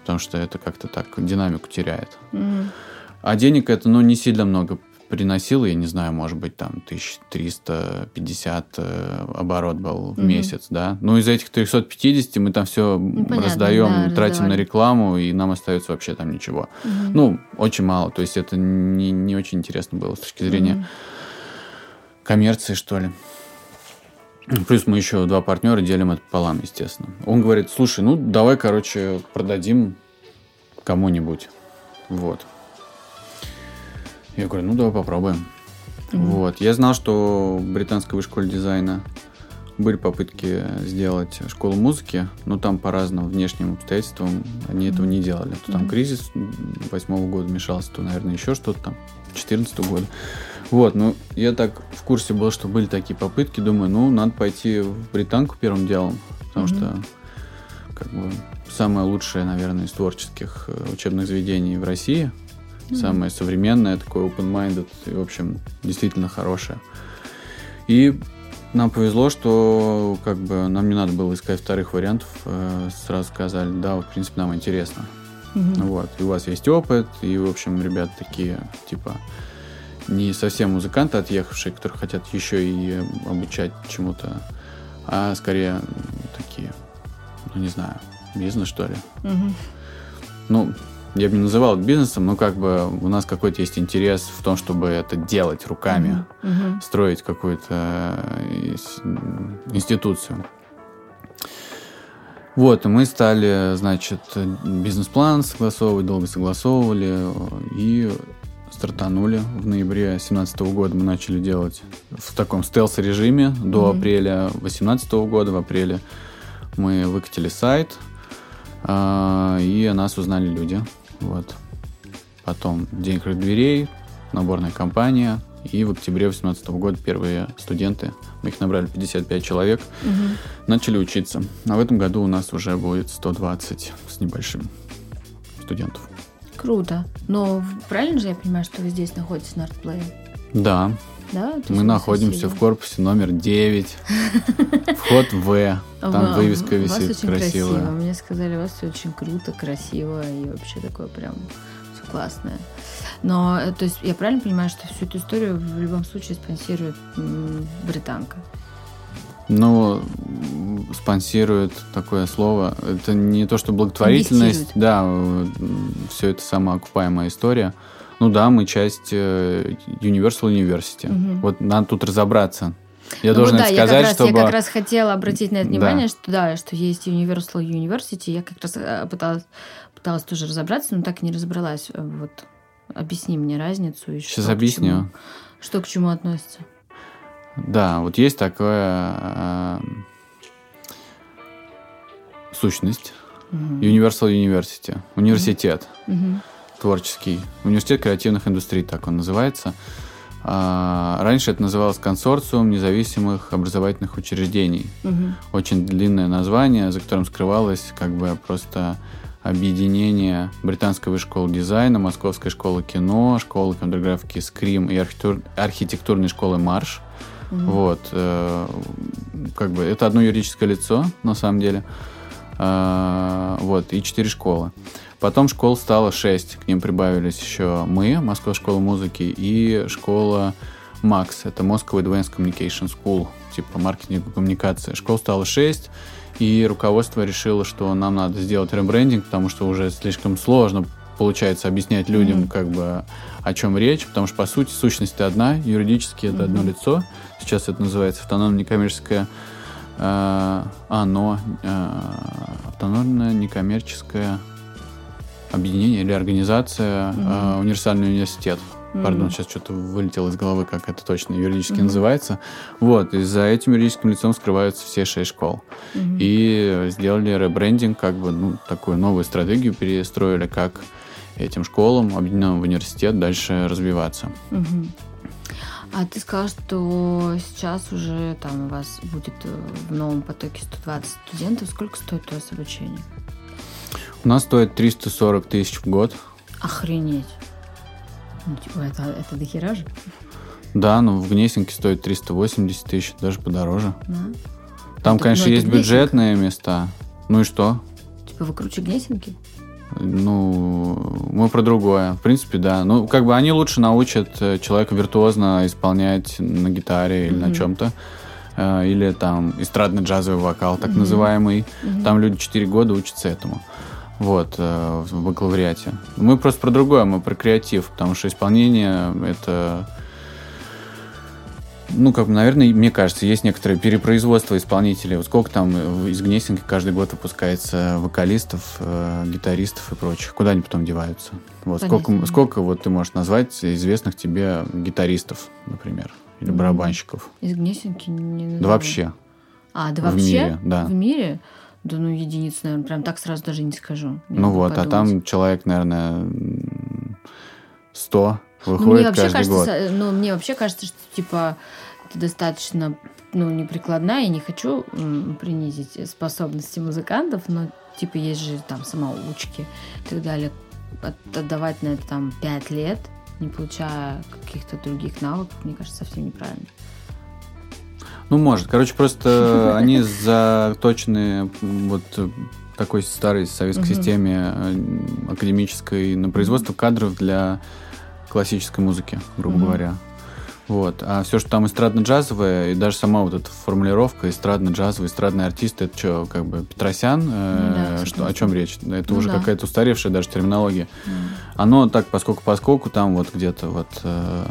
Потому что это как-то так динамику теряет. Мгм. А денег это, ну, не сильно много приносило, я не знаю, может быть, там 1350 э, оборот был в Мгм. месяц, да. Ну, из этих 350 мы там все Ну, понятно, раздаем, да, тратим на раздавали. рекламу, и нам остается вообще там ничего. Мгм. Ну, очень мало, то есть это не, не очень интересно было с точки зрения Мгм. коммерции, что ли. Плюс мы еще два партнера делим это пополам, естественно. Он говорит, слушай, ну давай, короче, продадим кому-нибудь. Вот. Я говорю, ну давай попробуем. Мгм. Вот. Я знал, что в британской школе дизайна были попытки сделать школу музыки, но там по разным внешним обстоятельствам они этого не делали. То там Мгм. кризис восьмого года мешался, то, наверное, еще что-то там, 14 года. Вот, ну, я так в курсе был, что были такие попытки, думаю, ну, надо пойти в британку первым делом, потому Мгм. что, как бы, самое лучшее, наверное, из творческих э, учебных заведений в России, Мгм. самое современное, такое open-minded, и, в общем, действительно хорошее. И нам повезло, что как бы нам не надо было искать вторых вариантов, э, сразу сказали, да, вот, в принципе, нам интересно. Мгм. Вот, и у вас есть опыт, и, в общем, ребята такие, типа, не совсем музыканты отъехавшие, которые хотят еще и обучать чему-то, а скорее такие, ну, не знаю, бизнес, что ли. Мгм. Ну, я бы не называл это бизнесом, но как бы у нас какой-то есть интерес в том, чтобы это делать руками, Мгм. строить какую-то э, институцию. Вот, и мы стали, значит, бизнес-план согласовывать, долго согласовывали, и стартанули в ноябре 2017 года. Мы начали делать в таком стелс-режиме до Мгм. апреля 2018 года. В апреле мы выкатили сайт, а, и о нас узнали люди. Вот. Потом День открытых дверей, наборная кампания, и в октябре 2018 года первые студенты, мы их набрали 55 человек, Мгм. начали учиться. А в этом году у нас уже будет 120 с небольшим студентов. Круто. Но правильно же я понимаю, что вы здесь находитесь на артплее? Да, Да? То мы находимся соседи? в корпусе номер 9, вход В, там Ва- вывеска висит красивая. Мне сказали, у вас все очень круто, красиво и вообще такое прям все классное. Но, э, то есть, я правильно понимаю, что всю эту историю в любом случае спонсирует британка? Ну, спонсирует такое слово. Это не то, что благотворительность, да, все это самоокупаемая история. Ну да, мы часть э, Universal University. Мгм. Вот надо тут разобраться. Я Ну должен вот да, я сказать, как, раз, чтобы... я как раз хотела обратить на это Да. внимание, что да, что есть Universal University. Я как раз э, пыталась, пыталась тоже разобраться, но так и не разобралась. Э, Вот объясни мне разницу. И Сейчас что к объясню. чему. Что к чему относится? Да, вот есть такая э, сущность. Мгм. Universal University. Университет. Мгм. Творческий. Университет креативных индустрий, так он называется. А, раньше это называлось консорциум независимых образовательных учреждений. Мгм. Очень длинное название, за которым скрывалось как бы просто объединение Британской школы дизайна, Московской школы кино, школы компьютер Скрим и архитектур... архитектурной школы Марш. Mm-hmm. Вот. Э, как бы это одно юридическое лицо, на самом деле. Э, вот. И четыре школы. Потом школ стало шесть. К ним прибавились еще мы, Москва школа музыки, и школа МАКС. Это Moscow Advanced Communication School, типа маркетинг и коммуникация. Школ стало шесть. И руководство решило, что нам надо сделать ребрендинг, потому что уже слишком сложно получается объяснять людям, mm-hmm. как бы о чем речь, потому что по сути сущность одна, юридически это mm-hmm. одно лицо. Сейчас это называется автономное некоммерческое э, оно э, автономное некоммерческое объединение или организация э, универсальный университет. Mm-hmm. Пардон, сейчас что-то вылетело из головы, как это точно юридически mm-hmm. называется. Вот, и за этим юридическим лицом скрываются все шесть школ. Mm-hmm. И сделали ребрендинг, как бы, ну, такую новую стратегию перестроили, как этим школам, объединенным в университет, дальше развиваться. Mm-hmm. А ты сказал, что сейчас уже там у вас будет э, в новом потоке 120 студентов. Сколько стоит у вас обучение? У нас стоит 340 тысяч в год. Охренеть. Ну, типа, это, это дохера же? Да, но в Гнесинке стоит 380 тысяч, даже подороже. Да? Там, это, конечно, есть бюджетные места. Ну и что? Типа вы круче Гнесинки? Ну, мы про другое. В принципе, да. Ну, как бы они лучше научат э, человека виртуозно исполнять на гитаре или mm-hmm. на чем-то. Э, или там эстрадно-джазовый вокал, так mm-hmm. называемый. Mm-hmm. Там люди 4 года учатся этому вот, э, в бакалавриате. Мы просто про другое, мы про креатив, потому что исполнение — это... Ну, как бы, наверное, мне кажется, есть некоторое перепроизводство исполнителей. Вот сколько там из Гнесинки каждый год выпускается вокалистов, э, гитаристов и прочих. Куда они потом деваются? Вот сколько, сколько вот ты можешь назвать известных тебе гитаристов, например, или барабанщиков? Из Гнесинки не Да вообще. А, да вообще? В мире, да. В мире? Да ну, единиц, наверное, прям так сразу даже не скажу. Не ну вот, подумать. а там человек, наверное, 100 выходит ну, мне вообще каждый кажется, год. Ну, мне вообще кажется, что, типа, это достаточно, ну, неприкладная, и не хочу принизить способности музыкантов, но, типа, есть же там самоучки и так далее. Отдавать на это там 5 лет, не получая каких-то других навыков, мне кажется, совсем неправильно. Ну, может. Короче, просто они заточены вот такой старой советской системе э, академической на производство кадров для классической музыки, грубо говоря. Вот. А все, что там эстрадно-джазовое, и даже сама вот эта формулировка эстрадно-джазовый, эстрадный артист, это что, как бы Петросян? Э, да, что, о чем речь? Это ну, уже да. какая-то устаревшая даже терминология. Mm. Оно так, поскольку поскольку там вот где-то вот... Э,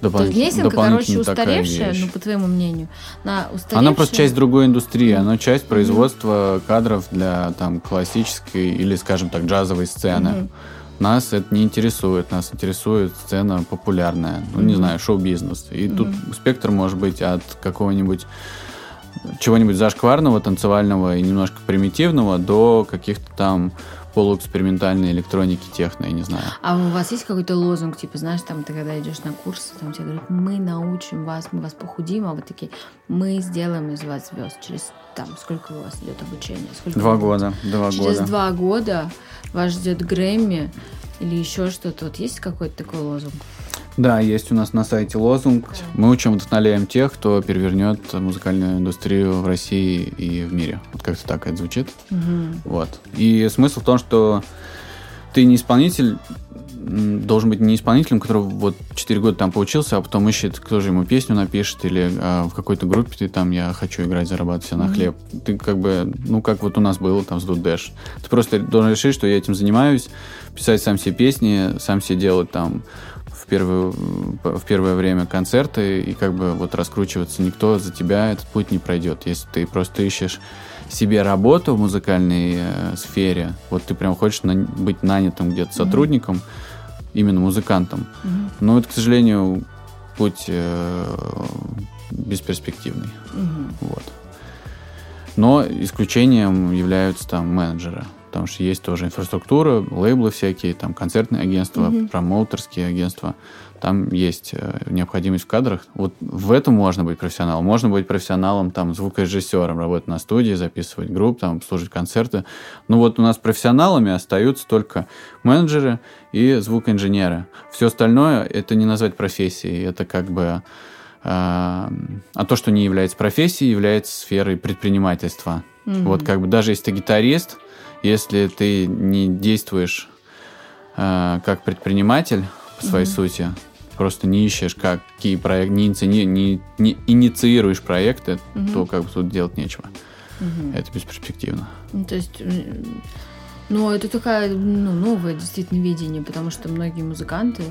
Допол... Лесенка, короче, устаревшая, ну, по твоему мнению. На устаревшая... Она просто часть другой индустрии, mm-hmm. она часть производства mm-hmm. кадров для там классической или, скажем так, джазовой сцены. Mm-hmm. Нас это не интересует, нас интересует сцена популярная, ну, не знаю, шоу-бизнес. И mm-hmm. тут спектр может быть от какого-нибудь чего-нибудь зашкварного, танцевального и немножко примитивного до каких-то там полуэкспериментальной электроники, техно, я не знаю. А у вас есть какой-то лозунг, типа, знаешь, там ты когда идешь на курсы, там тебе говорят, мы научим вас, мы вас похудим, а вот такие, мы сделаем из вас звезд через там, сколько у вас идет обучение? Сколько два года, два через года. Через два года вас ждет Грэмми или еще что-то. Вот есть какой-то такой лозунг? Да, есть у нас на сайте лозунг. Мы учим, вдохновляем тех, кто перевернет музыкальную индустрию в России и в мире. Вот как-то так это звучит. Угу. Вот. И смысл в том, что ты не исполнитель, должен быть не исполнителем, который вот 4 года там поучился, а потом ищет, кто же ему песню напишет, или а, в какой-то группе ты там, я хочу играть, зарабатывать себе на хлеб. Mm-hmm. Ты как бы, ну, как вот у нас было там с Дудеш. Ты просто должен решить, что я этим занимаюсь, писать сам себе песни, сам себе делать там в, первую, в первое время концерты и как бы вот раскручиваться. Никто за тебя этот путь не пройдет. Если ты просто ищешь себе работу в музыкальной э, сфере, вот ты прям хочешь на, быть нанятым где-то mm-hmm. сотрудником, именно музыкантом, mm-hmm. но это, к сожалению, путь э, бесперспективный. Mm-hmm. Вот. Но исключением являются там менеджеры. Потому что есть тоже инфраструктура, лейблы всякие, там концертные агентства, mm-hmm. промоутерские агентства. Там есть э, необходимость в кадрах. Вот в этом можно быть профессионалом. Можно быть профессионалом, там, звукорежиссером, работать на студии, записывать групп, там, служить концерты. Ну вот у нас профессионалами остаются только менеджеры и звукоинженеры. Все остальное это не назвать профессией, это как бы а, а то, что не является профессией, является сферой предпринимательства. Mm-hmm. Вот как бы даже если ты гитарист, если ты не действуешь э, как предприниматель по своей mm-hmm. сути, просто не ищешь какие проекты, не, не, не, не инициируешь проекты, mm-hmm. то как бы тут делать нечего. Mm-hmm. Это бесперспективно. Ну, то есть ну, это такая ну, новое действительно видение, потому что многие музыканты,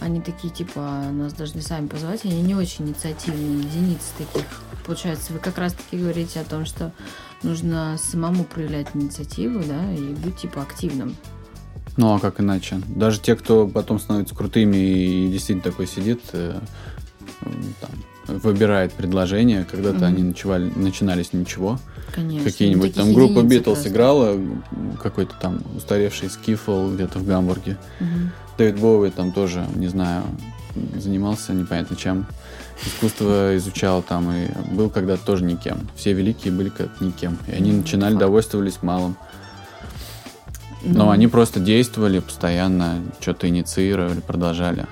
они такие, типа, нас должны сами позвать, они не очень инициативные, единицы таких. Получается, вы как раз-таки говорите о том, что нужно самому проявлять инициативу, да, и быть, типа, активным. Ну, а как иначе? Даже те, кто потом становится крутыми и действительно такой сидит, э, там, выбирает предложение, когда-то mm-hmm. они начинали, начинали с ничего. Конечно. Какие-нибудь там группа Битлз играла, какой-то там устаревший скифл где-то в Гамбурге. Mm-hmm. Дэвид Боуи там тоже, не знаю, занимался непонятно чем. Искусство изучал там и был когда-то тоже никем. Все великие были как никем. И они начинали, довольствовались малым. Но mm-hmm. они просто действовали постоянно, что-то инициировали, продолжали.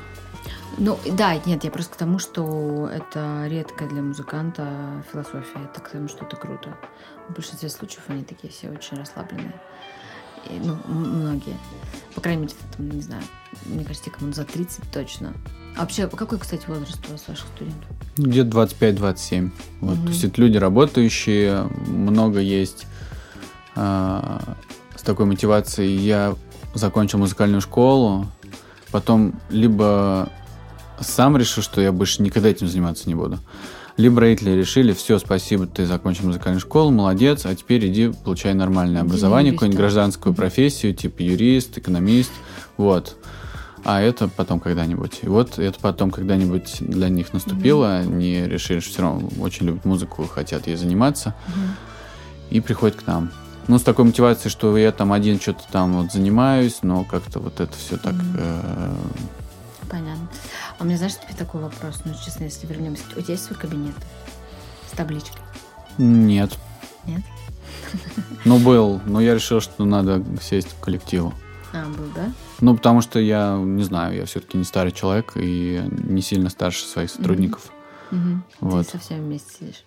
Ну, да, нет, я просто к тому, что это редко для музыканта философия. Это к тому, что это круто. В большинстве случаев они такие все очень расслабленные. И, ну, многие. По крайней мере, там, не знаю, мне кажется, кому за 30 точно. А вообще, какой, кстати, возраст у вас ваших студентов? Где-то 25-27. Вот. Угу. То есть это люди работающие, много есть э, с такой мотивацией. Я закончил музыкальную школу, потом либо сам решил, что я больше никогда этим заниматься не буду. Либо родители решили, все, спасибо, ты закончил музыкальную школу, молодец, а теперь иди получай нормальное образование, какую-нибудь гражданскую профессию, типа юрист, экономист, вот. А это потом когда-нибудь. И вот это потом когда-нибудь для них наступило, mm-hmm. они решили, что все равно очень любят музыку, хотят ей заниматься, mm-hmm. и приходят к нам. Ну, с такой мотивацией, что я там один что-то там вот занимаюсь, но как-то вот это все так... Mm-hmm. Э- Понятно. А у меня, знаешь, тебе такой вопрос, ну, честно, если вернемся. У тебя есть свой кабинет с табличкой? Нет. Нет? Ну, был, но я решил, что надо сесть к коллективу. А, был, да? Ну, потому что я, не знаю, я все-таки не старый человек и не сильно старше своих сотрудников. Угу. Вот. Ты со всеми вместе сидишь.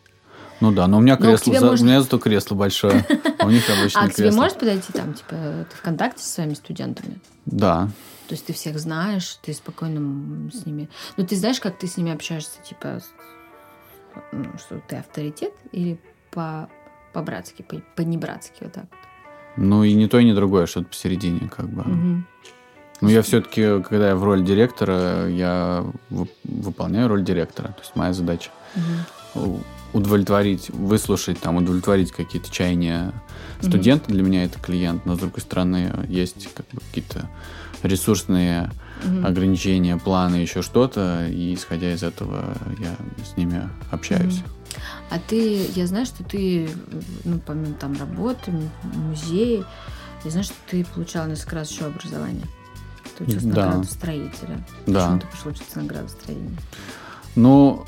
Ну да, но у меня кресло, за... можно... у меня зато кресло большое, а у них обычно А к тебе может подойти там, типа, ты ВКонтакте со своими студентами? Да. То есть ты всех знаешь, ты спокойно с ними... Ну, ты знаешь, как ты с ними общаешься, типа, ну, что ты авторитет или по по-братски, по, по-небратски, вот так Ну, и не то, и не другое, что-то посередине, как бы. Угу. Ну, я все-таки, когда я в роли директора, я выполняю роль директора. То есть моя задача угу. удовлетворить, выслушать, там, удовлетворить какие-то чаяния студента. Угу. Для меня это клиент, но с другой стороны есть как бы, какие-то ресурсные угу. ограничения, планы, еще что-то, и исходя из этого я с ними общаюсь. Угу. А ты, я знаю, что ты, ну, помимо там работы, музеи, я знаю, что ты получал несколько раз еще образование. Ты учился да. на градостроителя. Да. Почему ты пошел учиться на градостроение? Ну,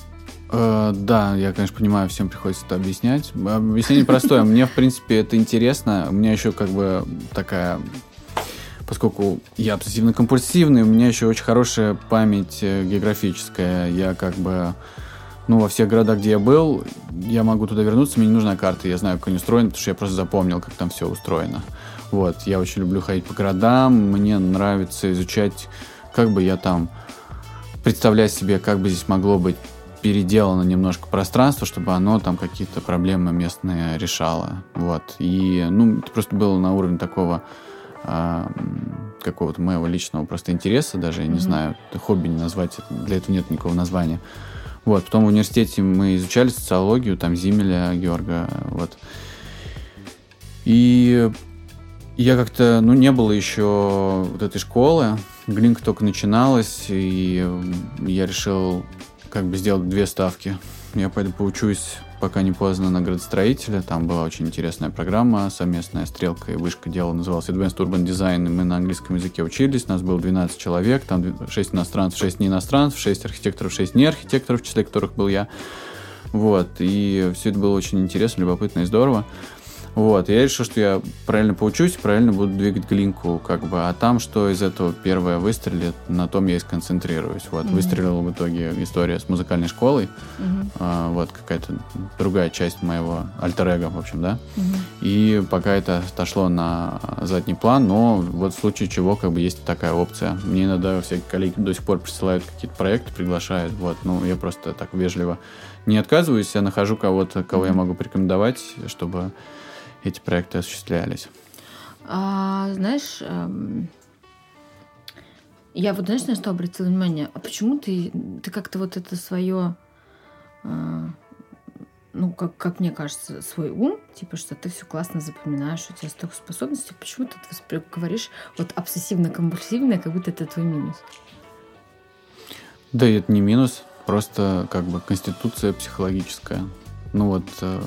э, да, я, конечно, понимаю, всем приходится это объяснять. Объяснение простое. Мне, в принципе, это интересно. У меня еще как бы такая поскольку я обсессивно-компульсивный, у меня еще очень хорошая память э, географическая. Я как бы, ну, во всех городах, где я был, я могу туда вернуться, мне не нужна карта, я знаю, как они устроены, потому что я просто запомнил, как там все устроено. Вот, я очень люблю ходить по городам, мне нравится изучать, как бы я там представлять себе, как бы здесь могло быть переделано немножко пространство, чтобы оно там какие-то проблемы местные решало. Вот. И, ну, это просто было на уровне такого а, какого-то моего личного просто интереса, даже, я не mm-hmm. знаю, хобби не назвать, для этого нет никакого названия. Вот, потом в университете мы изучали социологию, там Зимеля, Георга, вот. И я как-то, ну, не было еще вот этой школы, Глинка только начиналась, и я решил как бы сделать две ставки я пойду поучусь, пока не поздно, на градостроителя. Там была очень интересная программа, совместная стрелка и вышка дела, называлась Advanced Urban Design, и мы на английском языке учились. Нас было 12 человек, там 6 иностранцев, 6 не иностранцев, 6 архитекторов, 6 не архитекторов, в числе которых был я. Вот, и все это было очень интересно, любопытно и здорово. Вот, я решил, что я правильно поучусь, правильно буду двигать глинку, как бы, а там, что из этого первое выстрелит, на том я и сконцентрируюсь. Вот, mm-hmm. выстрелила в итоге история с музыкальной школой, mm-hmm. а, вот какая-то другая часть моего альтер в общем, да, mm-hmm. и пока это отошло на задний план, но вот в случае чего, как бы, есть такая опция. Мне иногда всякие коллеги до сих пор присылают какие-то проекты, приглашают, вот, ну, я просто так вежливо не отказываюсь, я нахожу кого-то, кого mm-hmm. я могу порекомендовать, чтобы эти проекты осуществлялись? А, знаешь, эм, я вот, знаешь, на что обратила внимание? А почему ты, ты как-то вот это свое, э, ну, как, как мне кажется, свой ум, типа, что ты все классно запоминаешь, у тебя столько способностей, почему ты говоришь вот обсессивно-компульсивно, как будто это твой минус? Да, это не минус, просто как бы конституция психологическая. Ну вот э,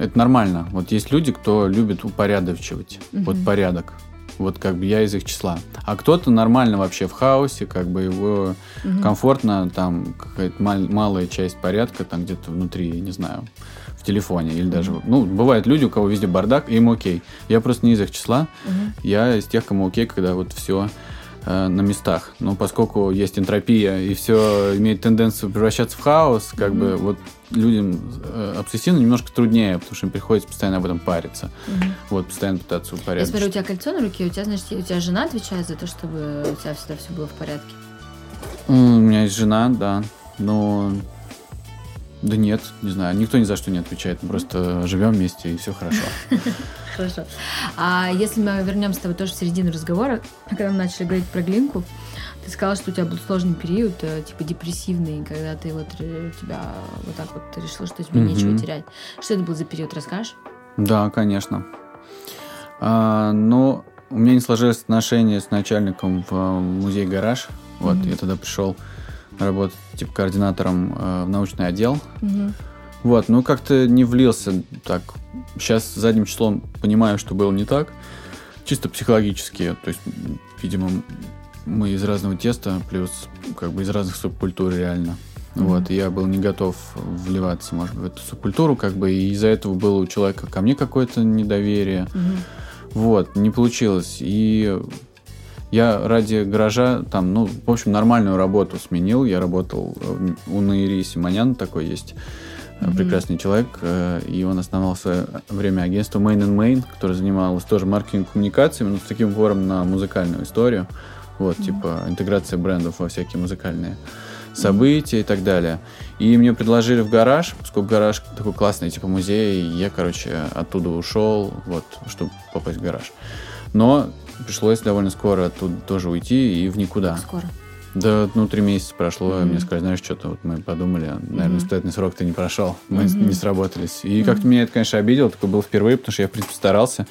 это нормально. Вот есть люди, кто любит упорядочивать. Угу. Вот порядок. Вот как бы я из их числа. А кто-то нормально вообще в хаосе, как бы его угу. комфортно, там какая-то мал- малая часть порядка, там где-то внутри, не знаю, в телефоне или даже... Ну, бывают люди, у кого везде бардак, и им окей. Я просто не из их числа. Угу. Я из тех, кому окей, когда вот все э, на местах. Но поскольку есть энтропия и все имеет тенденцию превращаться в хаос, как mm-hmm. бы вот людям э, обсессивно немножко труднее, потому что им приходится постоянно об этом париться. Угу. Вот, постоянно пытаться упорядочить. Я смотрю, у тебя кольцо на руке, у тебя, значит, у тебя жена отвечает за то, чтобы у тебя всегда все было в порядке? У меня есть жена, да, но... Да нет, не знаю, никто ни за что не отвечает, мы просто живем вместе и все хорошо. Хорошо. А если мы вернемся с тобой тоже в середину разговора, когда мы начали говорить про глинку, ты сказала, что у тебя был сложный период, э, типа депрессивный, когда ты вот э, тебя вот так вот решила, что тебе mm-hmm. нечего терять. Что это был за период, расскажешь? Да, конечно. А, но у меня не сложилось отношения с начальником в э, музей гараж. Вот mm-hmm. я тогда пришел работать типа координатором э, в научный отдел. Mm-hmm. Вот, ну как-то не влился так. Сейчас задним числом понимаю, что было не так. Чисто психологически. То есть, видимо, мы из разного теста, плюс как бы из разных субкультур реально. Mm-hmm. Вот, и я был не готов вливаться, может быть, в эту субкультуру, как бы, и из-за этого было у человека ко мне какое-то недоверие. Mm-hmm. Вот, не получилось. И я ради гаража там, ну, в общем, нормальную работу сменил. Я работал у Наири Симонян, такой есть mm-hmm. прекрасный человек, э, и он основал в свое время агентство Main and Main, которое занималось тоже маркетинг коммуникациями, но с таким вором на музыкальную историю. Вот, mm-hmm. типа интеграция брендов во всякие музыкальные события mm-hmm. и так далее. И мне предложили в гараж, поскольку гараж такой классный, типа музей, и я, короче, оттуда ушел, вот, чтобы попасть в гараж. Но пришлось довольно скоро оттуда тоже уйти и в никуда. Как скоро? Да, ну, три месяца прошло, mm-hmm. мне сказали, знаешь, что-то вот мы подумали, наверное, mm-hmm. испытательный срок ты не прошел, мы mm-hmm. не сработались. И mm-hmm. как-то меня это, конечно, обидело, такое было впервые, потому что я, в принципе, старался.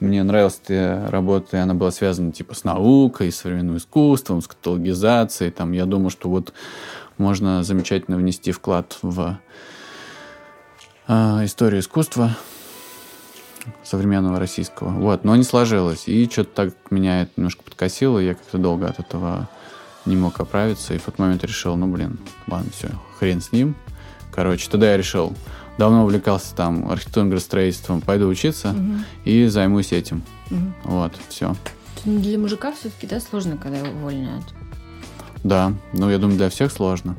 Мне нравилась эта работа, и она была связана, типа, с наукой, с современным искусством, с каталогизацией, там, я думаю, что вот можно замечательно внести вклад в э, историю искусства современного российского. Вот, но не сложилось. И что-то так меня это немножко подкосило, и я как-то долго от этого не мог оправиться, и в тот момент решил, ну, блин, ладно, все, хрен с ним. Короче, тогда я решил, давно увлекался там архитектурным градостроительством, пойду учиться угу. и займусь этим. Угу. Вот, все. Для мужика все-таки, да, сложно, когда его увольняют? Да, ну, я думаю, для всех сложно.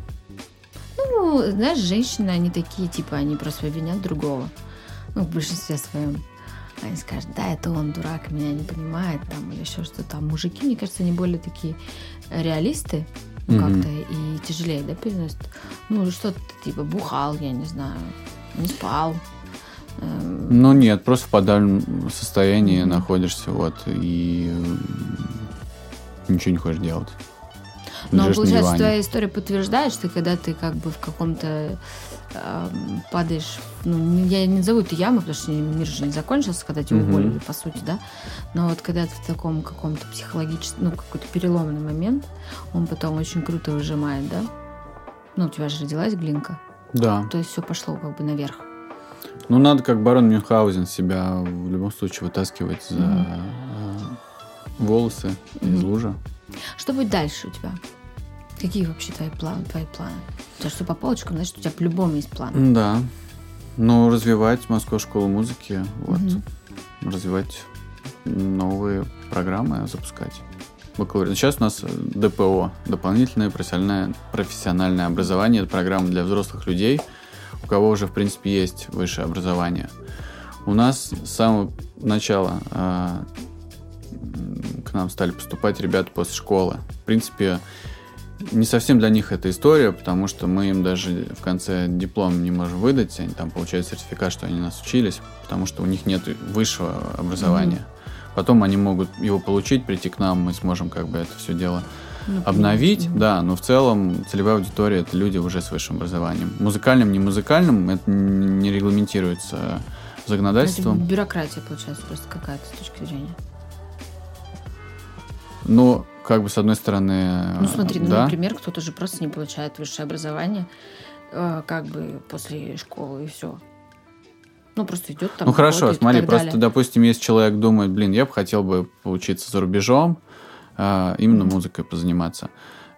Ну, знаешь, женщины, они такие, типа, они просто обвинят другого. Ну, в большинстве своем. Они скажут, да, это он дурак, меня не понимает, там, или еще что-то. Там мужики, мне кажется, они более такие реалисты, mm-hmm. как-то и тяжелее, да, переносят. Ну, что-то типа бухал, я не знаю, не спал. Эм. Ну нет, просто в подавленном состоянии mm-hmm. находишься, вот, и ничего не хочешь делать. Но получается, твоя история подтверждает, что когда ты как бы в каком-то э, падаешь, ну, я не назову это яму, потому что мир же не закончился, когда тебя угу. уволили, по сути, да, но вот когда ты в таком каком-то психологическом, ну, какой-то переломный момент, он потом очень круто выжимает, да? Ну, у тебя же родилась Глинка. Да. То есть все пошло как бы наверх. Ну, надо как барон Мюнхгаузен себя в любом случае вытаскивать за э, волосы из Мгм. лужи. Что будет дальше у тебя? Какие вообще твои планы? Твои планы? Тебя что по полочкам, значит, у тебя по-любому есть план. Да. Ну, развивать Московскую школу музыки, вот, Мгм. развивать новые программы, запускать. Бакалавриат. Сейчас у нас э, ДПО, дополнительное профессиональное, профессиональное образование, это программа для взрослых людей, у кого уже, в принципе, есть высшее образование. У нас с самого начала а, м, к нам стали поступать ребята после школы. В принципе, не совсем для них эта история, потому что мы им даже в конце диплом не можем выдать, они там получают сертификат, что они нас учились, потому что у них нет высшего образования. Потом они могут его получить, прийти к нам, мы сможем как бы это все дело Ну, обновить, понимаешь, да, но в целом целевая аудитория это люди уже с высшим образованием. Музыкальным, не музыкальным, это не регламентируется Это законодательством. бюрократия, получается, просто какая-то с точки зрения. Но как бы с одной стороны, Ну, смотри, ну, да, например, кто-то же просто не получает высшее образование, э, как бы после школы и все. Ну, просто идет там. ну хорошо, смотри, просто, далее. допустим, если человек думает, блин, я бы хотел бы поучиться за рубежом, а, именно музыкой позаниматься,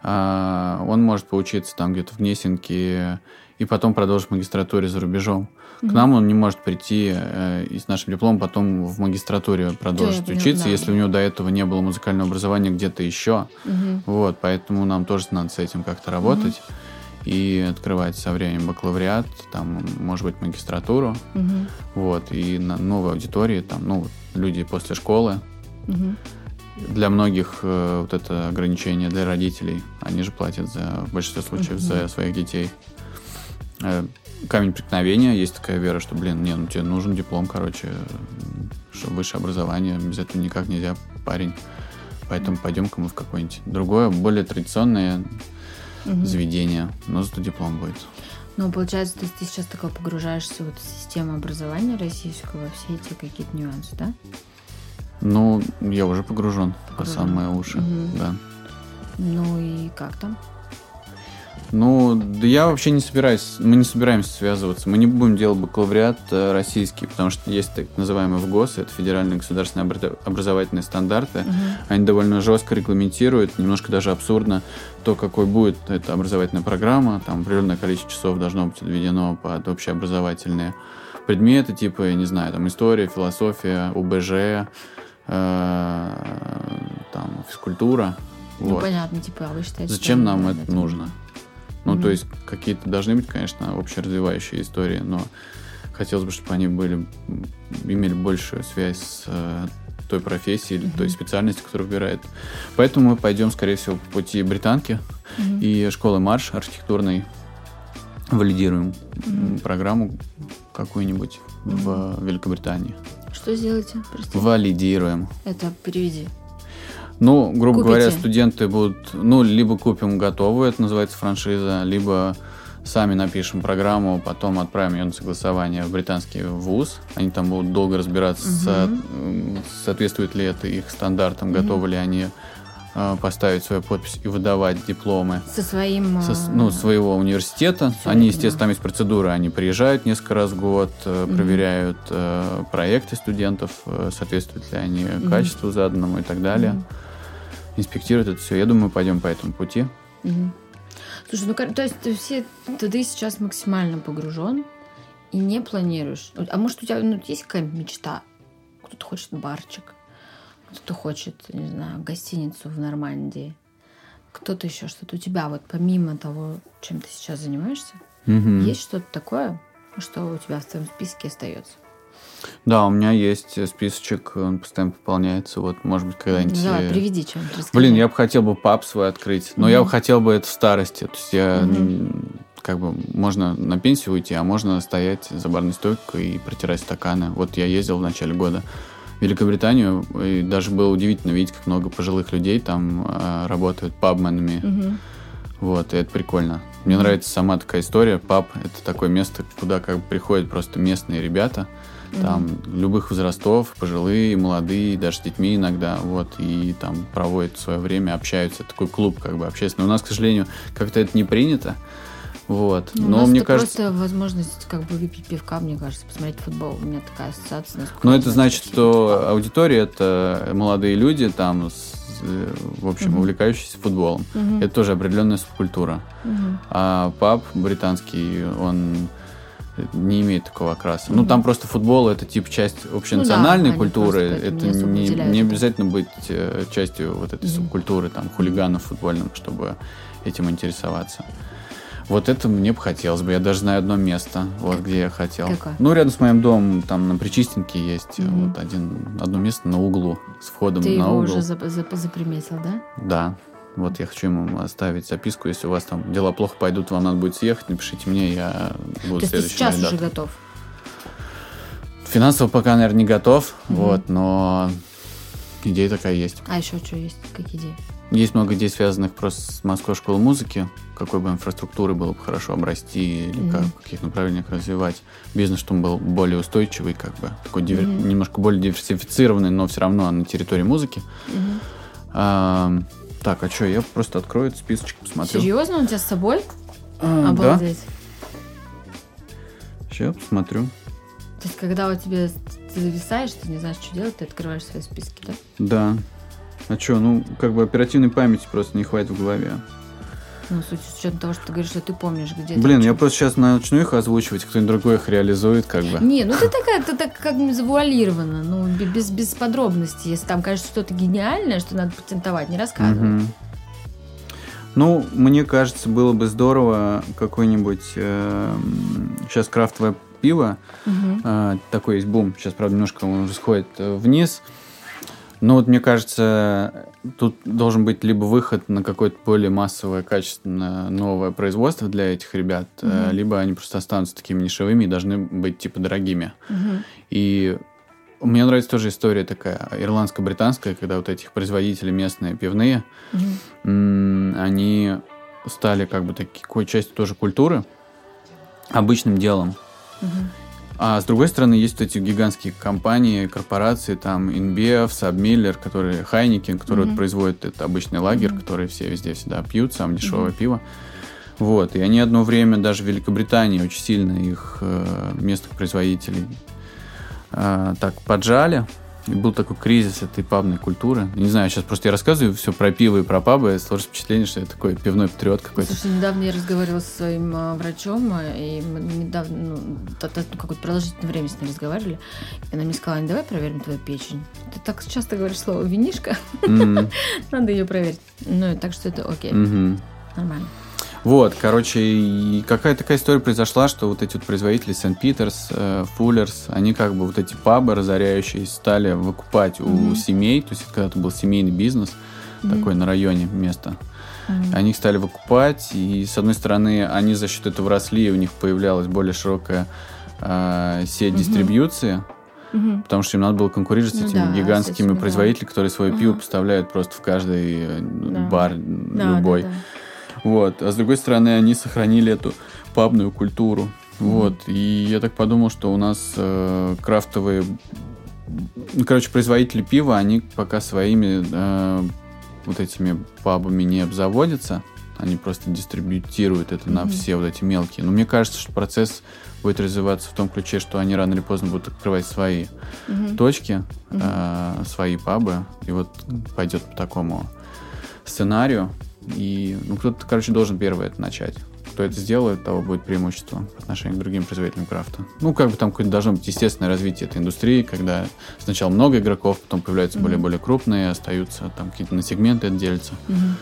а, он может поучиться там где-то в Гнесинке и потом продолжить магистратуре за рубежом. К нам он не может прийти э, и с нашим дипломом потом в магистратуре продолжить поняла, учиться, да. если у него до этого не было музыкального образования где-то еще. Мгм. Вот, поэтому нам тоже надо с этим как-то работать и открывать со временем бакалавриат, там, может быть, магистратуру, Мгм. вот, и на новой аудитории, там, ну, люди после школы. Мгм. Для многих э, вот это ограничение для родителей, они же платят за, в большинстве случаев Мгм. за своих детей. Э, камень преткновения, есть такая вера, что, блин, не, ну тебе нужен диплом, короче, что высшее образование, без этого никак нельзя, парень. Поэтому пойдем-ка мы в какое-нибудь другое, более традиционное Мгм. заведение, но зато диплом будет. Ну, получается, ты, ты сейчас такой погружаешься вот в систему образования российского, все эти какие-то нюансы, да? Ну, я уже погружен по Погружен. самые уши, Мгм. да. Ну и как там? Ну, да я вообще не собираюсь, мы не собираемся связываться. Мы не будем делать бакалавриат э, российский, потому что есть так называемые ВГОС, это федеральные государственные обра- образовательные стандарты. Мгм. Они довольно жестко регламентируют, немножко даже абсурдно, то, какой будет эта образовательная программа. Там определенное количество часов должно быть отведено под общеобразовательные предметы, типа, я не знаю, там история, философия, УБЖ, э, там, физкультура. Ну, Вот. понятно, типа, а вы считаете... Зачем нам надо это нужно? Ну, то есть какие-то должны быть, конечно, общеразвивающие истории, но хотелось бы, чтобы они были, имели большую связь с э, той профессией или той специальностью, которую выбирает. Поэтому мы пойдем, скорее всего, по пути британки и школы марш архитектурной. Валидируем Мгм. программу какую-нибудь в Великобритании. Что сделаете? Прости. Валидируем. Это переведи. Ну, грубо Купите. говоря, студенты будут, ну, либо купим готовую, это называется франшиза, либо сами напишем программу, потом отправим ее на согласование в британский вуз. Они там будут долго разбираться, со- Мгм. м, соответствует ли это их стандартам, Мгм. готовы ли они э, поставить свою подпись и выдавать дипломы Со своим... со, а, ну, своего университета. Всё, они, естественно, там есть процедура, они приезжают несколько раз в год, Мгм. проверяют э, проекты студентов, э, соответствуют ли они Мгм. качеству заданному и так далее мгм. Инспектирует это все. Я думаю, мы пойдем по этому пути. Мгм. Слушай, ну то есть ты все, ты, сейчас максимально погружен и не планируешь. А может у тебя ну, есть какая-нибудь мечта? Кто-то хочет барчик, кто-то хочет, не знаю, гостиницу в Нормандии, кто-то еще что-то. У тебя вот помимо того, чем ты сейчас занимаешься, Мгм. есть что-то такое, что у тебя в твоем списке остается? Да, у меня есть списочек, он постоянно пополняется. Вот, может быть, когда-нибудь... Давай, э, приведи что-нибудь. Блин, я бы хотел бы паб свой открыть, но я бы хотел бы это в старости. То есть я м, как бы можно на пенсию уйти, а можно стоять за барной стойкой и протирать стаканы. Вот я ездил в начале года в Великобританию, и даже было удивительно видеть, как много пожилых людей там э, работают пабменами. Мгм. Вот, и это прикольно. Мне нравится сама такая история. Паб — это такое место, куда как бы приходят просто местные ребята, там любых возрастов, пожилые, молодые, даже с детьми иногда, вот, и там проводят свое время, общаются. Такой клуб как бы общественный. У нас, к сожалению, как-то это не принято. Вот. Ну, у Но нас мне это кажется... просто возможность как бы выпить пивка, мне кажется, посмотреть футбол. У меня такая ассоциация. я это значит, что футбол. аудитория это молодые люди, там, с, э, в общем, Мгм. увлекающиеся футболом. Мгм. Это тоже определенная субкультура. Мгм. А паб британский, он не имеет такого окраса. Ну, Мгм. там просто футбол это типа часть общенациональной они культуры. просто поэтому это не не, обязательно быть э, частью вот этой Мгм. субкультуры, там, хулиганов футбольных, чтобы этим интересоваться. Вот это мне бы хотелось бы. Я даже знаю одно место, вот где я хотел. Какое? Ну, рядом с моим домом, там на Причистенке есть Мгм. вот один, одно место на углу, с входом Ты на его угол. уже зап- зап- заприметил, да? Да. Вот я хочу ему оставить записку, если у вас там дела плохо пойдут, вам надо будет съехать, напишите мне, я буду То есть ты сейчас уже готов? Финансово пока, наверное, не готов, Мгм. вот, но идея такая есть. А еще что есть? Какие идеи? Есть много идей, связанных просто с Москвой школой музыки, какой бы инфраструктуры было бы хорошо обрасти, или Мгм. как, в каких направлениях развивать бизнес, чтобы он был более устойчивый, как бы, такой дивер- Мгм. немножко более диверсифицированный, но все равно на территории музыки. Мгм. А, так, а что, я просто открою этот списочек, посмотрю. Серьезно? Он у тебя с собой? А, да, Обалдеть. сейчас посмотрю. То есть, когда у тебя ты зависаешь, ты не знаешь, что делать, ты открываешь свои списки, да? Да. А что, ну, как бы оперативной памяти просто не хватит в голове. Ну, с, уч- с учетом того, что ты говоришь, что ты помнишь, где Блин, я просто сейчас начну их озвучивать, кто-нибудь другой их реализует, как бы. Не, ну ты такая, ты так как бы завуалирована, ну, бе- без, без подробностей. Если там, конечно, что-то гениальное, что надо патентовать, не рассказывай. Мгм. Ну, мне кажется, было бы здорово какой-нибудь сейчас крафтовое пиво. Мгм. а, такой есть бум. Сейчас, правда, немножко он уже сходит э, Но вот мне кажется, тут должен быть либо выход на какое-то более массовое, качественное новое производство для этих ребят, Мгм. либо они просто останутся такими нишевыми и должны быть типа дорогими. Мгм. И мне нравится тоже история такая ирландско-британская, когда вот этих производители местные пивные, м, они стали как бы такой частью тоже культуры, обычным делом. Мгм. А с другой стороны, есть вот эти гигантские компании, корпорации, там InBev, Submiller, которые Heineken, которые Мгм. вот производят это обычный лагерь, Мгм. который все везде всегда пьют, самое дешевое Мгм. пиво. Вот, и они одно время даже в Великобритании очень сильно их э, местных производителей э, так поджали. Был такой кризис этой пабной культуры. Не знаю, сейчас просто я рассказываю все про пиво и про пабы, и сложится впечатление, что я такой пивной патриот какой-то. Слушай, недавно я разговаривала со своим а, врачом, а, и мы недавно, ну, ну, какое-то продолжительное время с ней разговаривали, и она мне сказала, «Ань, давай проверим твою печень. Ты так часто говоришь слово винишка, надо ее проверить. Ну, так что это окей, нормально. Вот, короче, и какая такая история произошла, что вот эти вот производители Сент-Питерс, Фуллерс, они как бы вот эти пабы разоряющиеся стали выкупать у Мгм. семей, то есть это когда-то был семейный бизнес, Мгм. такой на районе место. Мгм. Они их стали выкупать, и с одной стороны, они за счет этого росли, и у них появлялась более широкая э, сеть Мгм. дистрибьюции, Мгм. потому что им надо было конкурировать с Ну этими да, с гигантскими этими, да. производителями, которые свое пиво Ага. поставляют просто в каждый э, Да. бар Да, любой. да, да. Вот. А с другой стороны, они сохранили эту пабную культуру. Вот. И я так подумал, что у нас э, крафтовые... Ну, короче, производители пива, они пока своими э, вот этими пабами не обзаводятся. Они просто дистрибьютируют это на Мгм. все вот эти мелкие. Но мне кажется, что процесс будет развиваться в том ключе, что они рано или поздно будут открывать свои Мгм. точки, Мгм. э, свои пабы, и вот пойдет по такому сценарию. И ну, кто-то, короче, должен первый это начать. Кто это сделает, того будет преимущество по отношению к другим производителям крафта. Ну, как бы там какое-то должно быть естественное развитие этой индустрии, когда сначала много игроков, потом появляются более-более крупные, остаются там какие-то на сегменты это делятся. Мгм.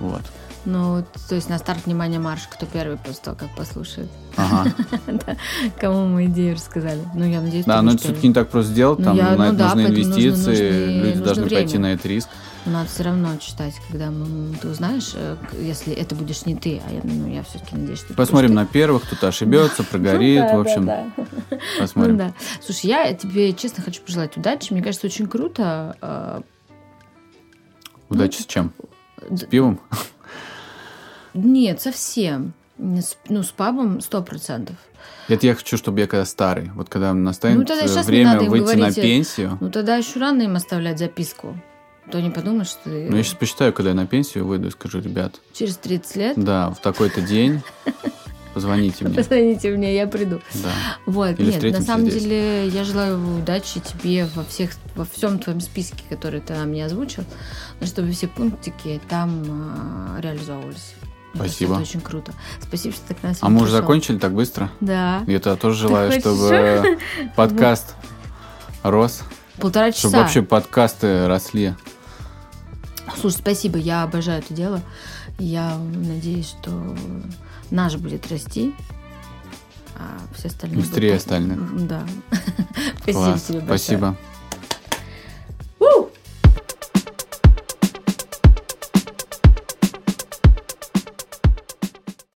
Вот. Ну, то есть на старт внимания марш, кто первый после того, как послушает. Ага. Да, Кому мы идею рассказали. Ну, я надеюсь, Да, но будешь это все-таки не так просто сделать, Ну, там я- на ну это да, нужны инвестиции, нужны- люди должны пойти на этот риск. Надо все равно читать, когда мы- ты узнаешь, э, если это будешь не ты, а я, ну, я все-таки надеюсь, что Посмотрим на первых, кто-то ошибется, прогорит, Ну да, в общем, да, да. ты. посмотрим. Ну да. Слушай, я тебе честно хочу пожелать удачи. Мне кажется, очень круто. э, Удачи с чем? С пивом? Нет, совсем. С- Ну, с пабом сто процентов. Это я хочу, чтобы я когда старый, вот когда настанет Ну, тогда э, время выйти говорить, на пенсию. Ну, тогда еще рано им оставлять записку. То не подумают, что ты Ну, я сейчас посчитаю, когда я на пенсию выйду и скажу, ребят, через 30 лет. да, в такой-то день Позвоните мне. Позвоните мне, я приду. Да. Вот, Или нет, на самом здесь. деле я желаю удачи тебе во всех, во всем твоем списке, который ты нам не озвучил, но чтобы все пунктики там а, реализовывались. Спасибо. Это очень круто. Спасибо, что ты к нам А мы уже закончили так быстро? Да. Я тогда тоже желаю, хочешь чтобы подкаст рос, Полтора чтобы часа. вообще подкасты росли. Слушай, спасибо, я обожаю это дело. Я надеюсь, что наш будет расти, а все остальные... Быстрее будут- остальных. Да. Спасибо Класс. тебе большое. Спасибо.